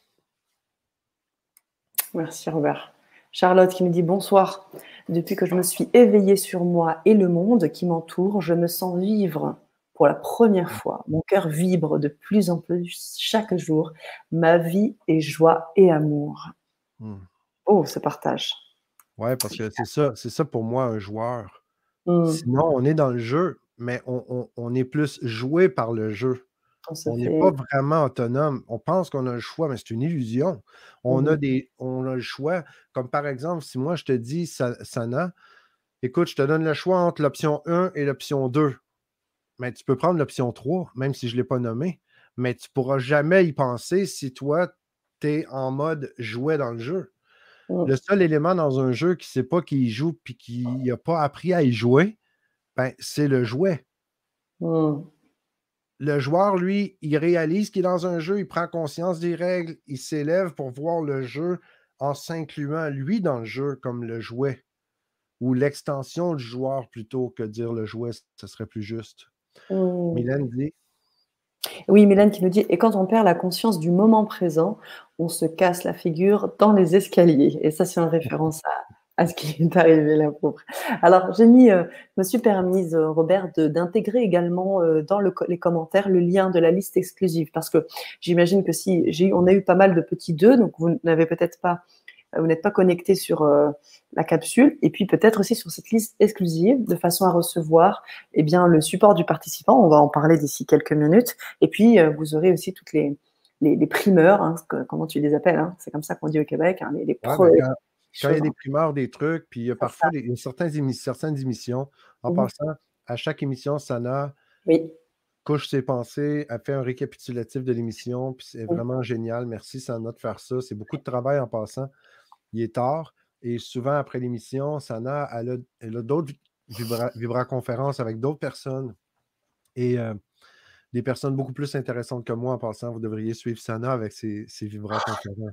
Merci, Robert. Charlotte qui me dit bonsoir. Depuis que je me suis éveillée sur moi et le monde qui m'entoure, je me sens vivre pour la première fois. Mon cœur vibre de plus en plus chaque jour. Ma vie est joie et amour. Hmm. Oh, ce partage. Ouais, parce que c'est ça, c'est ça pour moi un joueur. Mmh. Sinon, on est dans le jeu, mais on, est plus joué par le jeu. On n'est pas vraiment autonome. On pense qu'on a le choix, mais c'est une illusion. On, a mmh. des, on a le choix. Comme par exemple, si moi je te dis, Sana, écoute, je te donne le choix entre l'option 1 et l'option 2. Mais tu peux prendre l'option 3, même si je ne l'ai pas nommé. Mais tu ne pourras jamais y penser si toi, tu es en mode jouet dans le jeu. Mmh. Le seul élément dans un jeu qui ne sait pas qu'il joue puis qui n'a pas appris à y jouer, ben, c'est le jouet. Mmh. Le joueur, lui, il réalise qu'il est dans un jeu, il prend conscience des règles, il s'élève pour voir le jeu en s'incluant lui dans le jeu comme le jouet ou l'extension du joueur plutôt que dire le jouet, ce serait plus juste. Mmh. Mylène dit oui, Mylène qui nous dit Et quand on perd la conscience du moment présent, on se casse la figure dans les escaliers. Et ça, c'est en référence à, ce qui est arrivé là, pauvre. Alors, j'ai mis, euh, je me suis permise, euh, Robert, d'intégrer également euh, dans les commentaires le lien de la liste exclusive. Parce que j'imagine que si j'ai, on a eu pas mal de petits deux, donc vous n'avez peut-être pas vous n'êtes pas connecté sur euh, la capsule, et puis peut-être aussi sur cette liste exclusive, de façon à recevoir eh bien, le support du participant. On va en parler d'ici quelques minutes. Et puis, euh, vous aurez aussi toutes les, les, primeurs, hein, comment tu les appelles, hein, c'est comme ça qu'on dit au Québec, hein, les, ben, quand, il y a des primeurs, des trucs, puis il y a parfois certaines, émissions, en mmh passant, à chaque émission, Sana oui. couche ses pensées, a fait un récapitulatif de l'émission, puis c'est vraiment génial. Merci, Sana, de faire ça. C'est beaucoup de travail en passant il est tard. Et souvent, après l'émission, Sana, elle a, d'autres vibra-conférences avec d'autres personnes. Et euh, des personnes beaucoup plus intéressantes que moi en passant. Vous devriez suivre Sana avec ses, ses vibra-conférences.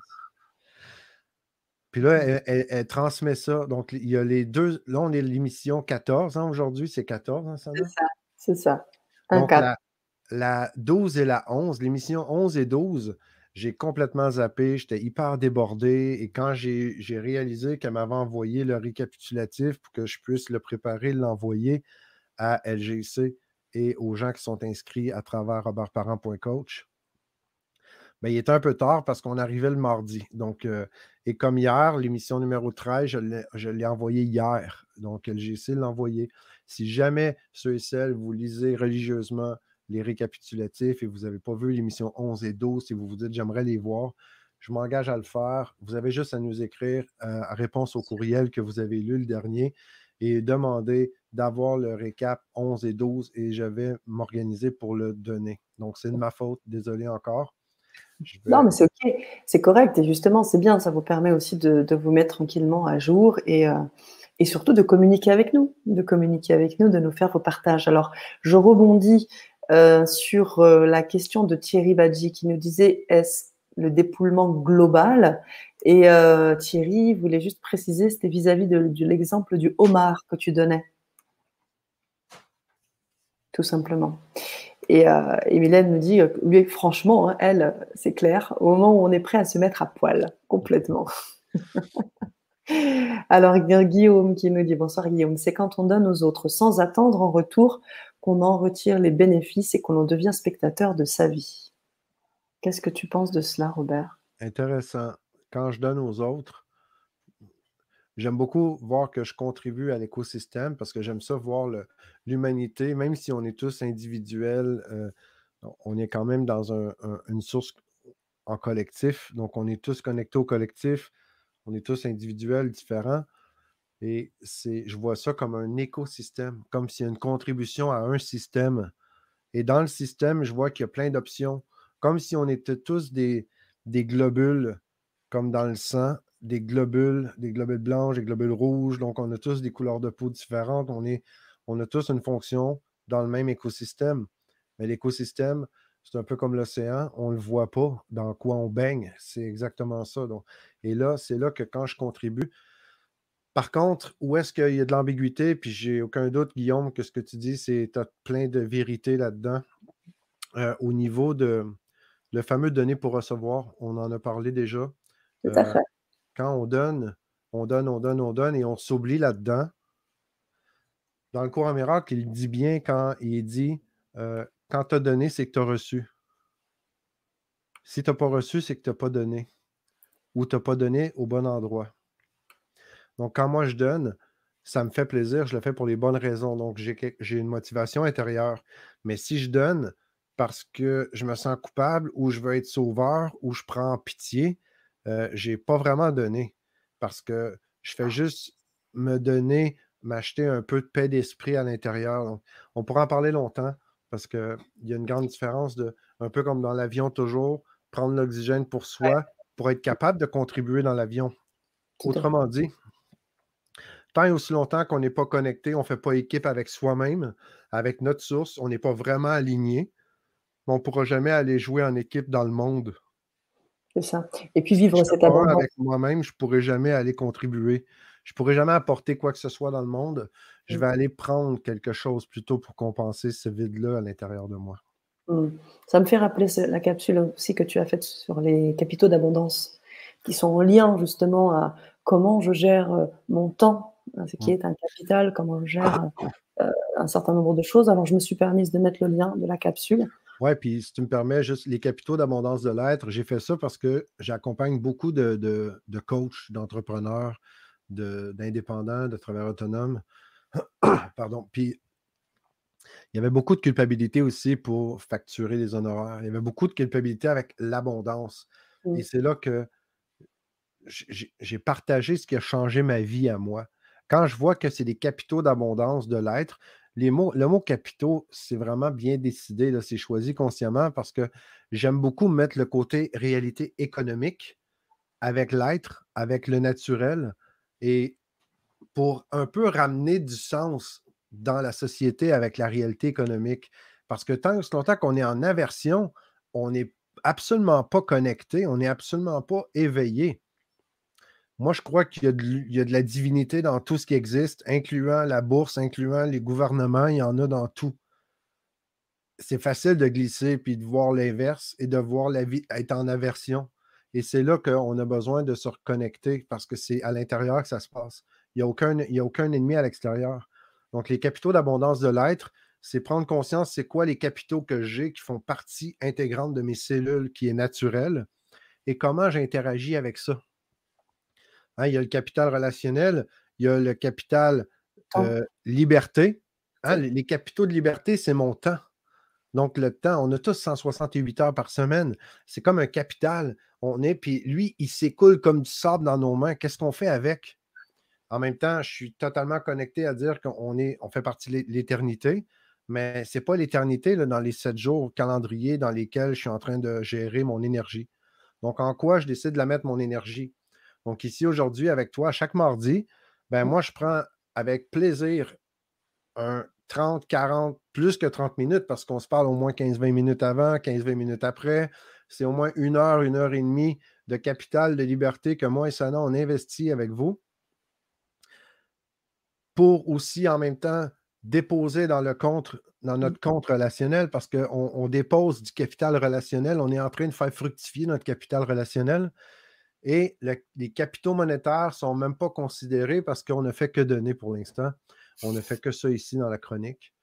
Puis là, elle, transmet ça. Donc, il y a les deux. Là, on est l'émission 14 hein, aujourd'hui. C'est 14, hein, C'est ça. C'est ça. Donc, la, la, 12 et la 11, l'émission 11 et 12, j'ai complètement zappé. J'étais hyper débordé. Et quand j'ai réalisé qu'elle m'avait envoyé le récapitulatif pour que je puisse le préparer, l'envoyer à LGC et aux gens qui sont inscrits à travers robertparent.coach, ben, il était un peu tard parce qu'on arrivait le mardi. Donc, euh, et comme hier, l'émission numéro 13, je l'ai envoyée hier. Donc, LGC l'a envoyé. Si jamais ceux et celles, vous lisez religieusement les récapitulatifs et vous n'avez pas vu l'émission 11 et 12, si vous vous dites j'aimerais les voir, je m'engage à le faire. Vous avez juste à nous écrire euh, réponse au courriel que vous avez lu le dernier et demander d'avoir le récap 11 et 12 et je vais m'organiser pour le donner. Donc, c'est de ma faute. Désolé encore. Non, mais c'est OK, c'est correct. Et justement, c'est bien, ça vous permet aussi de, vous mettre tranquillement à jour et, euh, et, surtout de communiquer avec nous, de communiquer avec nous, de nous faire vos partages. Alors, je rebondis euh, sur euh, la question de Thierry Badji qui nous disait est-ce le dépouillement global? Et Thierry voulait juste préciser, c'était vis-à-vis de, l'exemple du homard que tu donnais. Tout simplement. Et, euh, Mylène nous dit, lui, franchement, hein, elle, c'est clair, au moment où on est prêt à se mettre à poil, complètement. Alors, Guillaume qui nous dit, bonsoir Guillaume, c'est quand on donne aux autres sans attendre en retour qu'on en retire les bénéfices et qu'on en devient spectateur de sa vie. Qu'est-ce que tu penses de cela, Robert? Intéressant. Quand je donne aux autres, J'aime beaucoup voir que je contribue à l'écosystème parce que j'aime ça voir l'humanité, même si on est tous individuels, euh, on est quand même dans une source en collectif. Donc, on est tous connectés au collectif, on est tous individuels, différents. Et je vois ça comme un écosystème, comme s'il y a une contribution à un système. Et dans le système, je vois qu'il y a plein d'options, comme si on était tous des, des globules, comme dans le sang, des globules, des globules blanches, des globules rouges. Donc, on a tous des couleurs de peau différentes. On, est, on a tous une fonction dans le même écosystème. Mais l'écosystème, c'est un peu comme l'océan. On ne le voit pas dans quoi on baigne. C'est exactement ça. Donc. Et là, c'est là que quand je contribue, par contre, où est-ce qu'il y a de l'ambiguïté, puis j'ai aucun doute, Guillaume, que ce que tu dis, c'est tu as plein de vérité là-dedans. Euh, au niveau de le fameux donner pour recevoir, on en a parlé déjà. Tout à euh, fait quand on donne, on donne, on donne, on donne et on s'oublie là-dedans. Dans le cours en miracle, il dit bien quand il dit euh, quand tu as donné, c'est que tu as reçu. Si tu n'as pas reçu, c'est que tu n'as pas donné. Ou tu n'as pas donné au bon endroit. Donc, quand moi je donne, ça me fait plaisir, je le fais pour les bonnes raisons. Donc, j'ai une motivation intérieure. Mais si je donne parce que je me sens coupable ou je veux être sauveur ou je prends pitié, euh, je n'ai pas vraiment donné parce que je fais juste me donner, m'acheter un peu de paix d'esprit à l'intérieur. On pourra en parler longtemps parce qu'il y a une grande différence de, un peu comme dans l'avion toujours, prendre l'oxygène pour soi pour être capable de contribuer dans l'avion. Autrement dit, tant et aussi longtemps qu'on n'est pas connecté, on ne fait pas équipe avec soi-même, avec notre source, on n'est pas vraiment aligné, on ne pourra jamais aller jouer en équipe dans le monde. C'est ça. Et puis vivre cette abondance. Avec moi-même, je ne pourrais jamais aller contribuer. Je ne pourrais jamais apporter quoi que ce soit dans le monde. Je mmh. vais aller prendre quelque chose plutôt pour compenser ce vide-là à l'intérieur de moi. Mmh. Ça me fait rappeler la capsule aussi que tu as faite sur les capitaux d'abondance, qui sont en lien justement à comment je gère euh, mon temps, ce qui est un capital, comment je gère euh, un certain nombre de choses. Alors je me suis permise de mettre le lien de la capsule. Oui, puis si tu me permets, juste les capitaux d'abondance de l'être, j'ai fait ça parce que j'accompagne beaucoup de, de, coachs, d'entrepreneurs, d'indépendants, de, travailleurs autonomes. Pardon. Puis il y avait beaucoup de culpabilité aussi pour facturer les honoraires. Il y avait beaucoup de culpabilité avec l'abondance. Et c'est là que j'ai partagé ce qui a changé ma vie à moi. Quand je vois que c'est des capitaux d'abondance de l'être, mots, le mot capitaux, c'est vraiment bien décidé, c'est choisi consciemment parce que j'aime beaucoup mettre le côté réalité économique avec l'être, avec le naturel, et pour un peu ramener du sens dans la société avec la réalité économique. Parce que tant qu'on est en aversion, on n'est absolument pas connecté, on n'est absolument pas éveillé. Moi, je crois qu'il y, a de la divinité dans tout ce qui existe, incluant la bourse, incluant les gouvernements, il y en a dans tout. C'est facile de glisser puis de voir l'inverse et de voir la vie être en aversion. Et c'est là qu'on a besoin de se reconnecter parce que c'est à l'intérieur que ça se passe. Il n'y a, a aucun ennemi à l'extérieur. Donc, les capitaux d'abondance de l'être, c'est prendre conscience, c'est quoi les capitaux que j'ai qui font partie intégrante de mes cellules, qui est naturelle, et comment j'interagis avec ça. Hein, il y a le capital relationnel, il y a le capital euh, liberté. Hein, les, capitaux de liberté, c'est mon temps. Donc, le temps, on a tous 168 heures par semaine. C'est comme un capital. On est, puis lui, il s'écoule comme du sable dans nos mains. Qu'est-ce qu'on fait avec? En même temps, je suis totalement connecté à dire qu'on est, on fait partie de l'éternité, mais ce n'est pas l'éternité dans les sept jours calendrier dans lesquels je suis en train de gérer mon énergie. Donc, en quoi je décide de la mettre mon énergie? Donc, ici, aujourd'hui, avec toi, chaque mardi, ben moi, je prends avec plaisir un 30, 40, plus que 30 minutes parce qu'on se parle au moins 15-20 minutes avant, 15-20 minutes après. C'est au moins une heure, une heure et demie de capital de liberté que moi et Sana, on investit avec vous pour aussi en même temps déposer dans, le compte, dans mmh. notre compte relationnel parce qu'on on dépose du capital relationnel. On est en train de faire fructifier notre capital relationnel. Et les capitaux monétaires ne sont même pas considérés parce qu'on ne fait que donner pour l'instant. On ne fait que ça ici dans la chronique.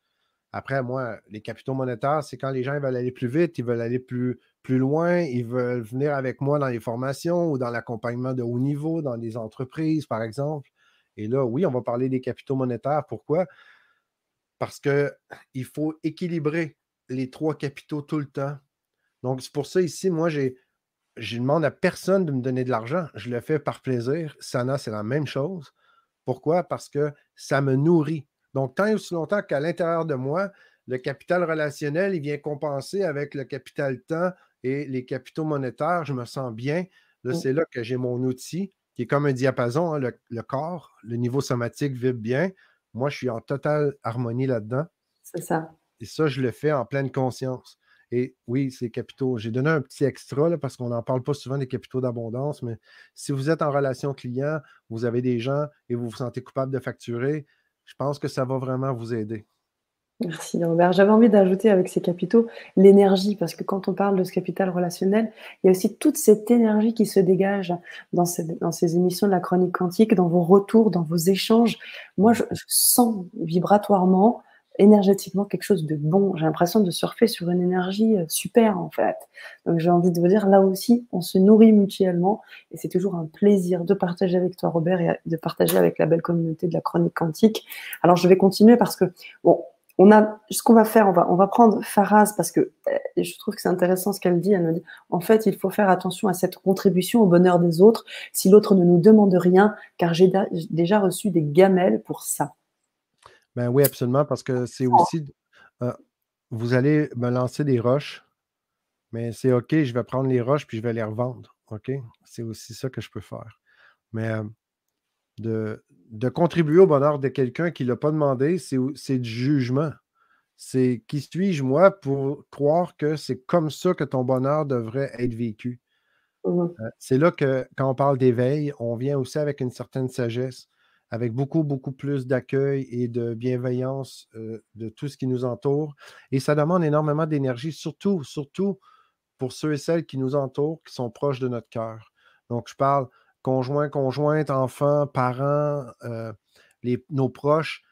Après, moi, les capitaux monétaires, c'est quand les gens veulent aller plus vite, ils veulent aller plus, plus loin, ils veulent venir avec moi dans les formations ou dans l'accompagnement de haut niveau, dans les entreprises, par exemple. Et là, oui, on va parler des capitaux monétaires. Pourquoi? Parce qu'il faut équilibrer les trois capitaux tout le temps. Donc, c'est pour ça ici, moi, j'ai je demande à personne de me donner de l'argent. Je le fais par plaisir. Sana, c'est la même chose. Pourquoi? Parce que ça me nourrit. Donc, tant et aussi longtemps qu'à l'intérieur de moi, le capital relationnel, il vient compenser avec le capital temps et les capitaux monétaires, je me sens bien. Là, c'est là que j'ai mon outil qui est comme un diapason, hein, le, corps, le niveau somatique vibre bien. Moi, je suis en totale harmonie là-dedans. C'est ça. Et ça, je le fais en pleine conscience. Et oui, c'est capitaux. J'ai donné un petit extra parce qu'on n'en parle pas souvent des capitaux d'abondance, mais si vous êtes en relation client, vous avez des gens et vous vous sentez coupable de facturer, je pense que ça va vraiment vous aider. Merci Robert. J'avais envie d'ajouter avec ces capitaux l'énergie, parce que quand on parle de ce capital relationnel, il y a aussi toute cette énergie qui se dégage ces, dans ces émissions de la chronique quantique, dans vos retours, dans vos échanges. Moi, je sens vibratoirement énergétiquement quelque chose de bon. J'ai l'impression de surfer sur une énergie euh, super en fait. Donc j'ai envie de vous dire, là aussi, on se nourrit mutuellement et c'est toujours un plaisir de partager avec toi Robert et de partager avec la belle communauté de la chronique quantique. Alors je vais continuer parce que, bon, on a, ce qu'on va faire, on va, on va prendre Faraz parce que euh, je trouve que c'est intéressant ce qu'elle dit. Elle nous dit, en fait, il faut faire attention à cette contribution au bonheur des autres si l'autre ne nous demande rien, car j'ai déjà reçu des gamelles pour ça. Ben oui, absolument, parce que c'est aussi. Euh, vous allez me lancer des roches, mais c'est OK, je vais prendre les roches puis je vais les revendre. OK? C'est aussi ça que je peux faire. Mais euh, de, de, contribuer au bonheur de quelqu'un qui ne l'a pas demandé, c'est du jugement. C'est qui suis-je, moi, pour croire que c'est comme ça que ton bonheur devrait être vécu? Mmh euh, c'est là que, quand on parle d'éveil, on vient aussi avec une certaine sagesse avec beaucoup, beaucoup plus d'accueil et de bienveillance de tout ce qui nous entoure. Et ça demande énormément d'énergie, surtout, surtout pour ceux et celles qui nous entourent, qui sont proches de notre cœur. Donc, je parle conjoint, conjointe, enfants, parents, les, nos proches.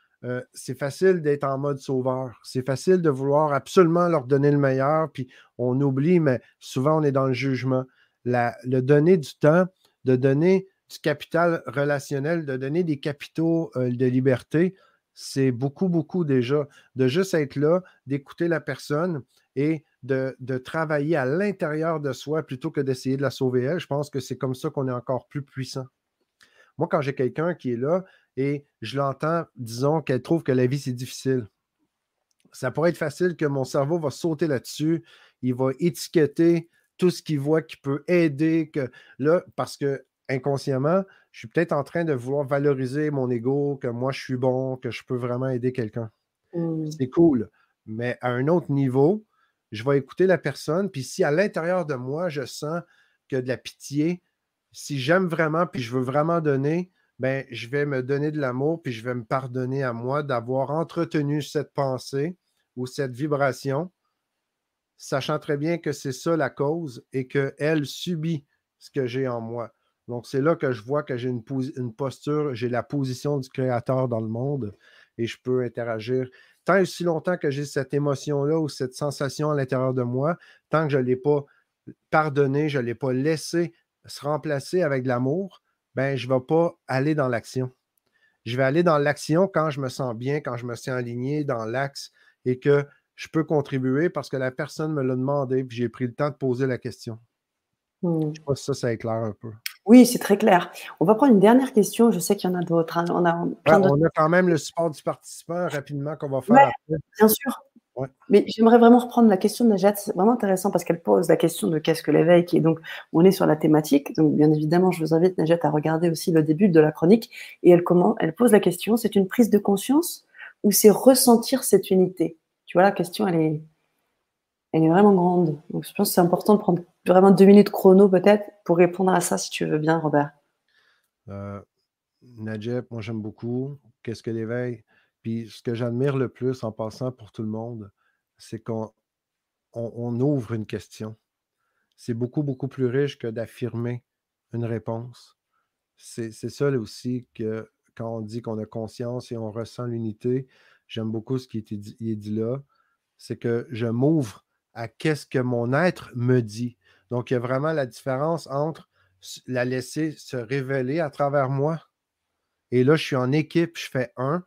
c'est facile d'être en mode sauveur. C'est facile de vouloir absolument leur donner le meilleur, puis on oublie, mais souvent on est dans le jugement. La, le donner du temps, de donner du capital relationnel, de donner des capitaux euh, de liberté, c'est beaucoup, beaucoup déjà. De juste être là, d'écouter la personne et de, travailler à l'intérieur de soi plutôt que d'essayer de la sauver elle. Je pense que c'est comme ça qu'on est encore plus puissant. Moi, quand j'ai quelqu'un qui est là et je l'entends, disons qu'elle trouve que la vie, c'est difficile, ça pourrait être facile que mon cerveau va sauter là-dessus, il va étiqueter tout ce qu'il voit qui peut aider, que là, parce que inconsciemment, je suis peut-être en train de vouloir valoriser mon ego, que moi je suis bon, que je peux vraiment aider quelqu'un. Mmh. C'est cool. Mais à un autre niveau, je vais écouter la personne, puis si à l'intérieur de moi, je sens que de la pitié, si j'aime vraiment, puis je veux vraiment donner, ben, je vais me donner de l'amour, puis je vais me pardonner à moi d'avoir entretenu cette pensée ou cette vibration, sachant très bien que c'est ça la cause et qu'elle subit ce que j'ai en moi. Donc, c'est là que je vois que j'ai une, une, posture, j'ai la position du créateur dans le monde et je peux interagir. Tant et aussi longtemps que j'ai cette émotion-là ou cette sensation à l'intérieur de moi, tant que je ne l'ai pas pardonné, je ne l'ai pas laissé se remplacer avec de l'amour, ben, je ne vais pas aller dans l'action. Je vais aller dans l'action quand je me sens bien, quand je me sens aligné dans l'axe et que je peux contribuer parce que la personne me l'a demandé et j'ai pris le temps de poser la question. Je ne sais pas si ça, ça éclaire un peu. Oui, c'est très clair. On va prendre une dernière question. Je sais qu'il y en a d'autres. Hein. On, a, on a quand même le support du participant rapidement qu'on va faire. après. Bien sûr. Mais j'aimerais vraiment reprendre la question de Najat. C'est vraiment intéressant parce qu'elle pose la question de qu'est-ce que l'éveil, est donc, on est sur la thématique. Donc, bien évidemment, je vous invite, Najat, à regarder aussi le début de la chronique. Et elle, comment, elle pose la question, c'est une prise de conscience ou c'est ressentir cette unité? Tu vois, la question, elle est, elle est vraiment grande. Donc, je pense que c'est important de prendre vraiment deux minutes chrono, peut-être, pour répondre à ça, si tu veux bien, Robert. Euh, moi, j'aime beaucoup. Qu'est-ce que l'éveil? Puis ce que j'admire le plus en passant pour tout le monde, c'est qu'on on, ouvre une question. C'est beaucoup, beaucoup plus riche que d'affirmer une réponse. C'est ça aussi que quand on dit qu'on a conscience et on ressent l'unité, j'aime beaucoup ce qui est dit là, c'est que je m'ouvre à qu'est-ce que mon être me dit. Donc, il y a vraiment la différence entre la laisser se révéler à travers moi. Et là, je suis en équipe, je fais un,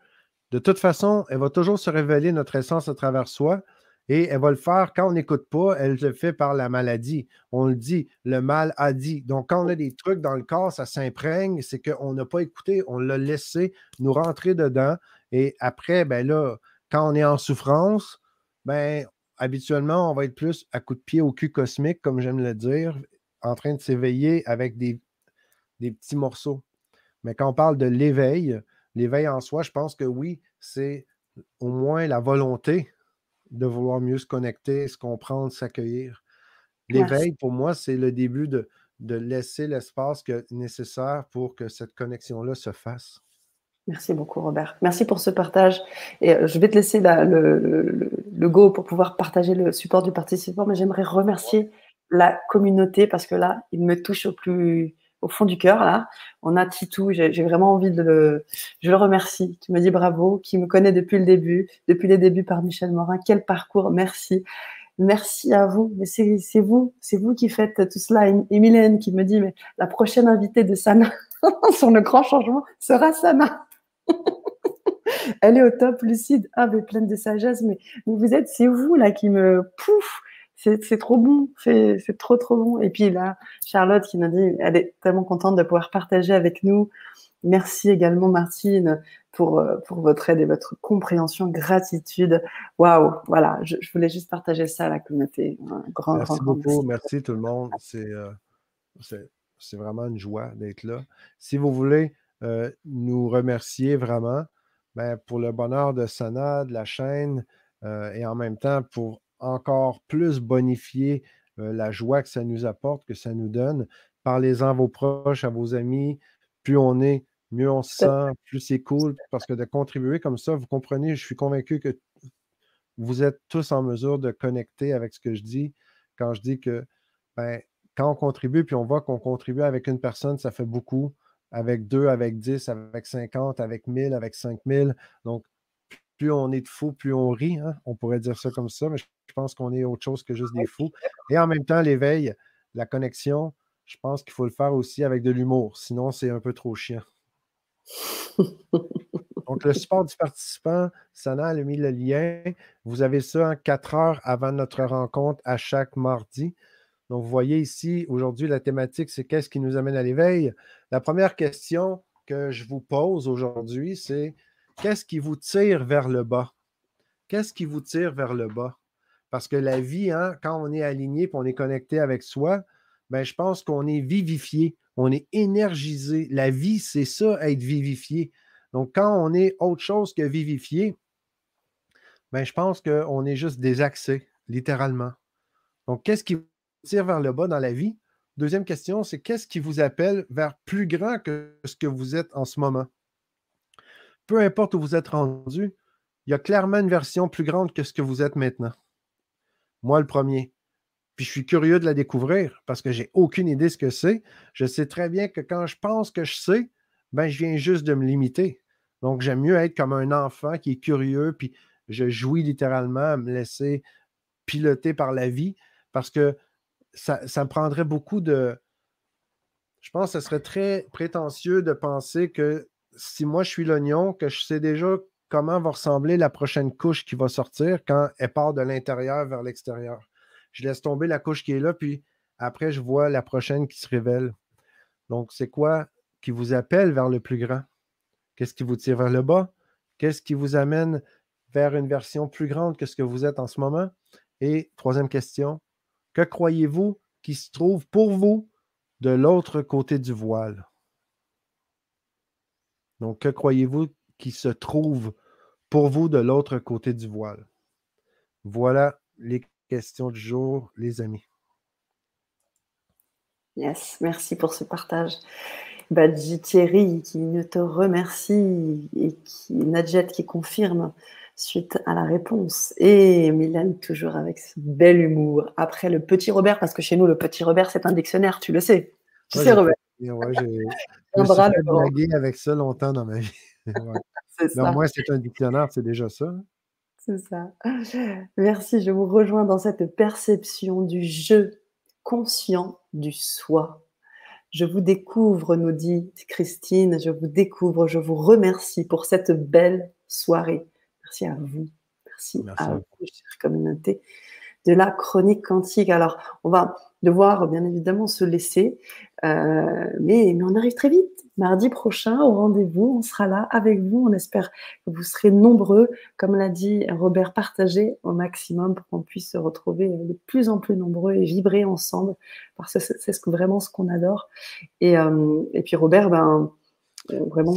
de toute façon, elle va toujours se révéler notre essence à travers soi. Et elle va le faire quand on n'écoute pas, elle le fait par la maladie. On le dit, le mal a dit. Donc, quand on a des trucs dans le corps, ça s'imprègne, c'est qu'on n'a pas écouté, on l'a laissé nous rentrer dedans. Et après, ben là, quand on est en souffrance, ben habituellement, on va être plus à coup de pied au cul cosmique, comme j'aime le dire, en train de s'éveiller avec des, des petits morceaux. Mais quand on parle de l'éveil, l'éveil en soi, je pense que oui, c'est au moins la volonté de vouloir mieux se connecter, se comprendre, s'accueillir. L'éveil, pour moi, c'est le début de, de laisser l'espace nécessaire pour que cette connexion-là se fasse. Merci beaucoup, Robert. Merci pour ce partage. Et euh, je vais te laisser le, go pour pouvoir partager le support du participant, mais j'aimerais remercier la communauté parce que là, il me touche au plus, au fond du cœur là. On a Titou, j'ai vraiment envie de le, je le remercie, qui me dit bravo, qui me connaît depuis le début, depuis les débuts par Michel Morin. Quel parcours, merci. Merci à vous. Mais c'est vous, c'est vous qui faites tout cela. Et Mylène qui me dit, mais la prochaine invitée de Sana sur le grand changement sera Sana. Elle est au top, lucide, ah, mais pleine de sagesse. Mais, mais vous êtes, c'est vous là qui me pouf c'est trop bon, c'est trop trop bon. Et puis là, Charlotte qui nous dit, elle est tellement contente de pouvoir partager avec nous. Merci également Martine pour, euh, pour votre aide et votre compréhension, gratitude. Waouh, voilà, je, voulais juste partager ça à la communauté. Un grand, merci beaucoup, merci. tout le monde. Euh, c'est vraiment une joie d'être là. Si vous voulez euh, nous remercier vraiment ben, pour le bonheur de Sana, de la chaîne, et en même temps pour encore plus bonifier la joie que ça nous apporte, que ça nous donne. Parlez-en à vos proches, à vos amis. Plus on est, mieux on se sent, plus c'est cool. Parce que de contribuer comme ça, vous comprenez, je suis convaincu que vous êtes tous en mesure de connecter avec ce que je dis quand je dis que ben, quand on contribue, puis on voit qu'on contribue avec une personne, ça fait beaucoup. Avec deux, avec dix, avec cinquante, avec mille, avec cinq mille. Donc, plus on est de fous, plus on rit. Hein. On pourrait dire ça comme ça, mais je pense qu'on est autre chose que juste des fous. Et en même temps, l'éveil, la connexion, je pense qu'il faut le faire aussi avec de l'humour. Sinon, c'est un peu trop chiant. Donc, le support du participant, Sana a mis le lien. Vous avez ça en quatre heures avant notre rencontre à chaque mardi. Donc, vous voyez ici, aujourd'hui, la thématique, c'est qu'est-ce qui nous amène à l'éveil? La première question que je vous pose aujourd'hui, c'est qu'est-ce qui vous tire vers le bas? Qu'est-ce qui vous tire vers le bas? Parce que la vie, hein, quand on est aligné et on est connecté avec soi, ben, je pense qu'on est vivifié, on est énergisé. La vie, c'est ça, être vivifié. Donc, quand on est autre chose que vivifié, ben, je pense qu'on est juste désaxé, littéralement. Donc, qu'est-ce qui vous tire vers le bas dans la vie? Deuxième question, c'est qu'est-ce qui vous appelle vers plus grand que ce que vous êtes en ce moment? Peu importe où vous êtes rendu, il y a clairement une version plus grande que ce que vous êtes maintenant. Moi, le premier. Puis je suis curieux de la découvrir parce que j'ai aucune idée de ce que c'est. Je sais très bien que quand je pense que je sais, ben, je viens juste de me limiter. Donc, j'aime mieux être comme un enfant qui est curieux, puis je jouis littéralement à me laisser piloter par la vie parce que ça, me prendrait beaucoup de. Je pense que ce serait très prétentieux de penser que si moi je suis l'oignon, que je sais déjà comment va ressembler la prochaine couche qui va sortir quand elle part de l'intérieur vers l'extérieur. Je laisse tomber la couche qui est là, puis après, je vois la prochaine qui se révèle. Donc, c'est quoi qui vous appelle vers le plus grand? Qu'est-ce qui vous tire vers le bas? Qu'est-ce qui vous amène vers une version plus grande que ce que vous êtes en ce moment? Et troisième question, que croyez-vous qui se trouve pour vous de l'autre côté du voile? Donc, que croyez-vous qui se trouve pour vous de l'autre côté du voile? Voilà les questions du jour, les amis. Yes, merci pour ce partage. Badji Thierry qui te remercie et qui Nadjet qui confirme suite à la réponse. Et Milan toujours avec ce bel humour. Après le petit Robert, parce que chez nous le petit Robert c'est un dictionnaire, tu le sais. Tu sais Robert. Ouais, j'ai un avec ça longtemps dans ma vie. ouais. moi c'est un dictionnaire, c'est déjà ça. C'est ça. Merci, je vous rejoins dans cette perception du jeu conscient du soi. Je vous découvre, nous dit Christine, je vous découvre, je vous remercie pour cette belle soirée. Merci à vous. Merci, à vous, chère communauté de la chronique quantique. Alors, on va devoir bien évidemment se laisser, euh, mais, mais on arrive très vite. Mardi prochain, au rendez-vous, on sera là avec vous. On espère que vous serez nombreux, comme l'a dit Robert, partagez au maximum pour qu'on puisse se retrouver de plus en plus nombreux et vibrer ensemble, parce que c'est vraiment ce qu'on adore. Et, euh, et, puis Robert, ben, euh, vraiment.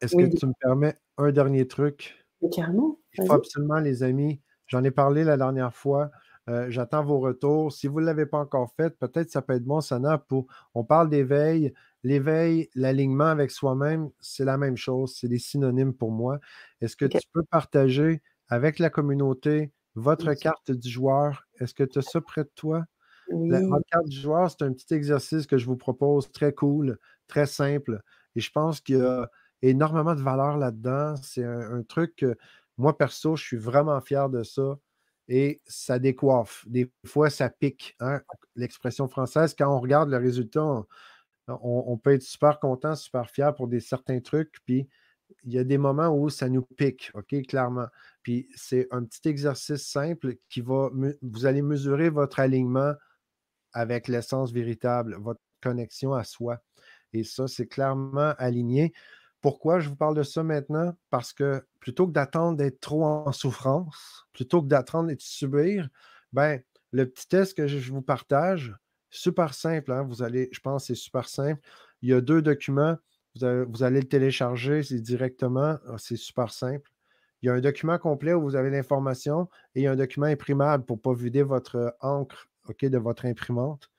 est-ce que tu me permets un dernier truc? Carrément. Il faut absolument, les amis, j'en ai parlé la dernière fois. Euh, j'attends vos retours. Si vous ne l'avez pas encore fait, peut-être ça peut être bon, Sana, pour. On parle d'éveil. L'éveil, l'alignement avec soi-même, c'est la même chose. C'est des synonymes pour moi. Est-ce que tu peux partager avec la communauté votre carte du joueur? Est-ce que tu as ça près de toi? La, votre carte du joueur, c'est un petit exercice que je vous propose, très cool, très simple. Et je pense qu'il y a énormément de valeur là-dedans. C'est un, truc que moi, perso, je suis vraiment fier de ça et ça décoiffe. Des fois, ça pique. Hein, l'expression française, quand on regarde le résultat, on, peut être super content, super fier pour des certains trucs. Puis il y a des moments où ça nous pique, OK, clairement. Puis c'est un petit exercice simple qui va, vous allez mesurer votre alignement avec l'essence véritable, votre connexion à soi. Et ça, c'est clairement aligné. Pourquoi je vous parle de ça maintenant? Parce que plutôt que d'attendre d'être trop en souffrance, plutôt que d'attendre de subir, ben, le petit test que je vous partage, super simple, hein, vous allez, je pense que c'est super simple. Il y a deux documents, vous, allez le télécharger, directement, ah, c'est super simple. Il y a un document complet où vous avez l'information et il y a un document imprimable pour ne pas vider votre encre de votre imprimante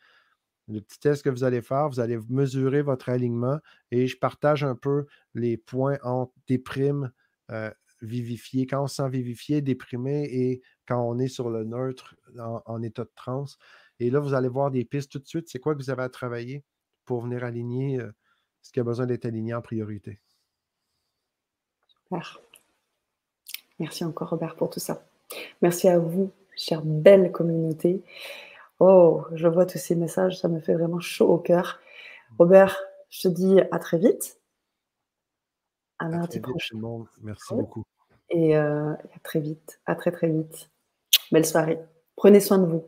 le petit test que vous allez faire, vous allez mesurer votre alignement et je partage un peu les points entre déprime, euh, vivifié, quand on se sent vivifié, déprimé et quand on est sur le neutre en, état de transe. Et là, vous allez voir des pistes tout de suite. C'est quoi que vous avez à travailler pour venir aligner euh, ce qui a besoin d'être aligné en priorité? Super. Merci encore, Robert, pour tout ça. Merci à vous, chère belle communauté. Oh, je vois tous ces messages, ça me fait vraiment chaud au cœur. Robert, je te dis à très vite. À mardi prochain. Merci beaucoup. Et euh, à très vite, à très très vite. Belle soirée. Prenez soin de vous.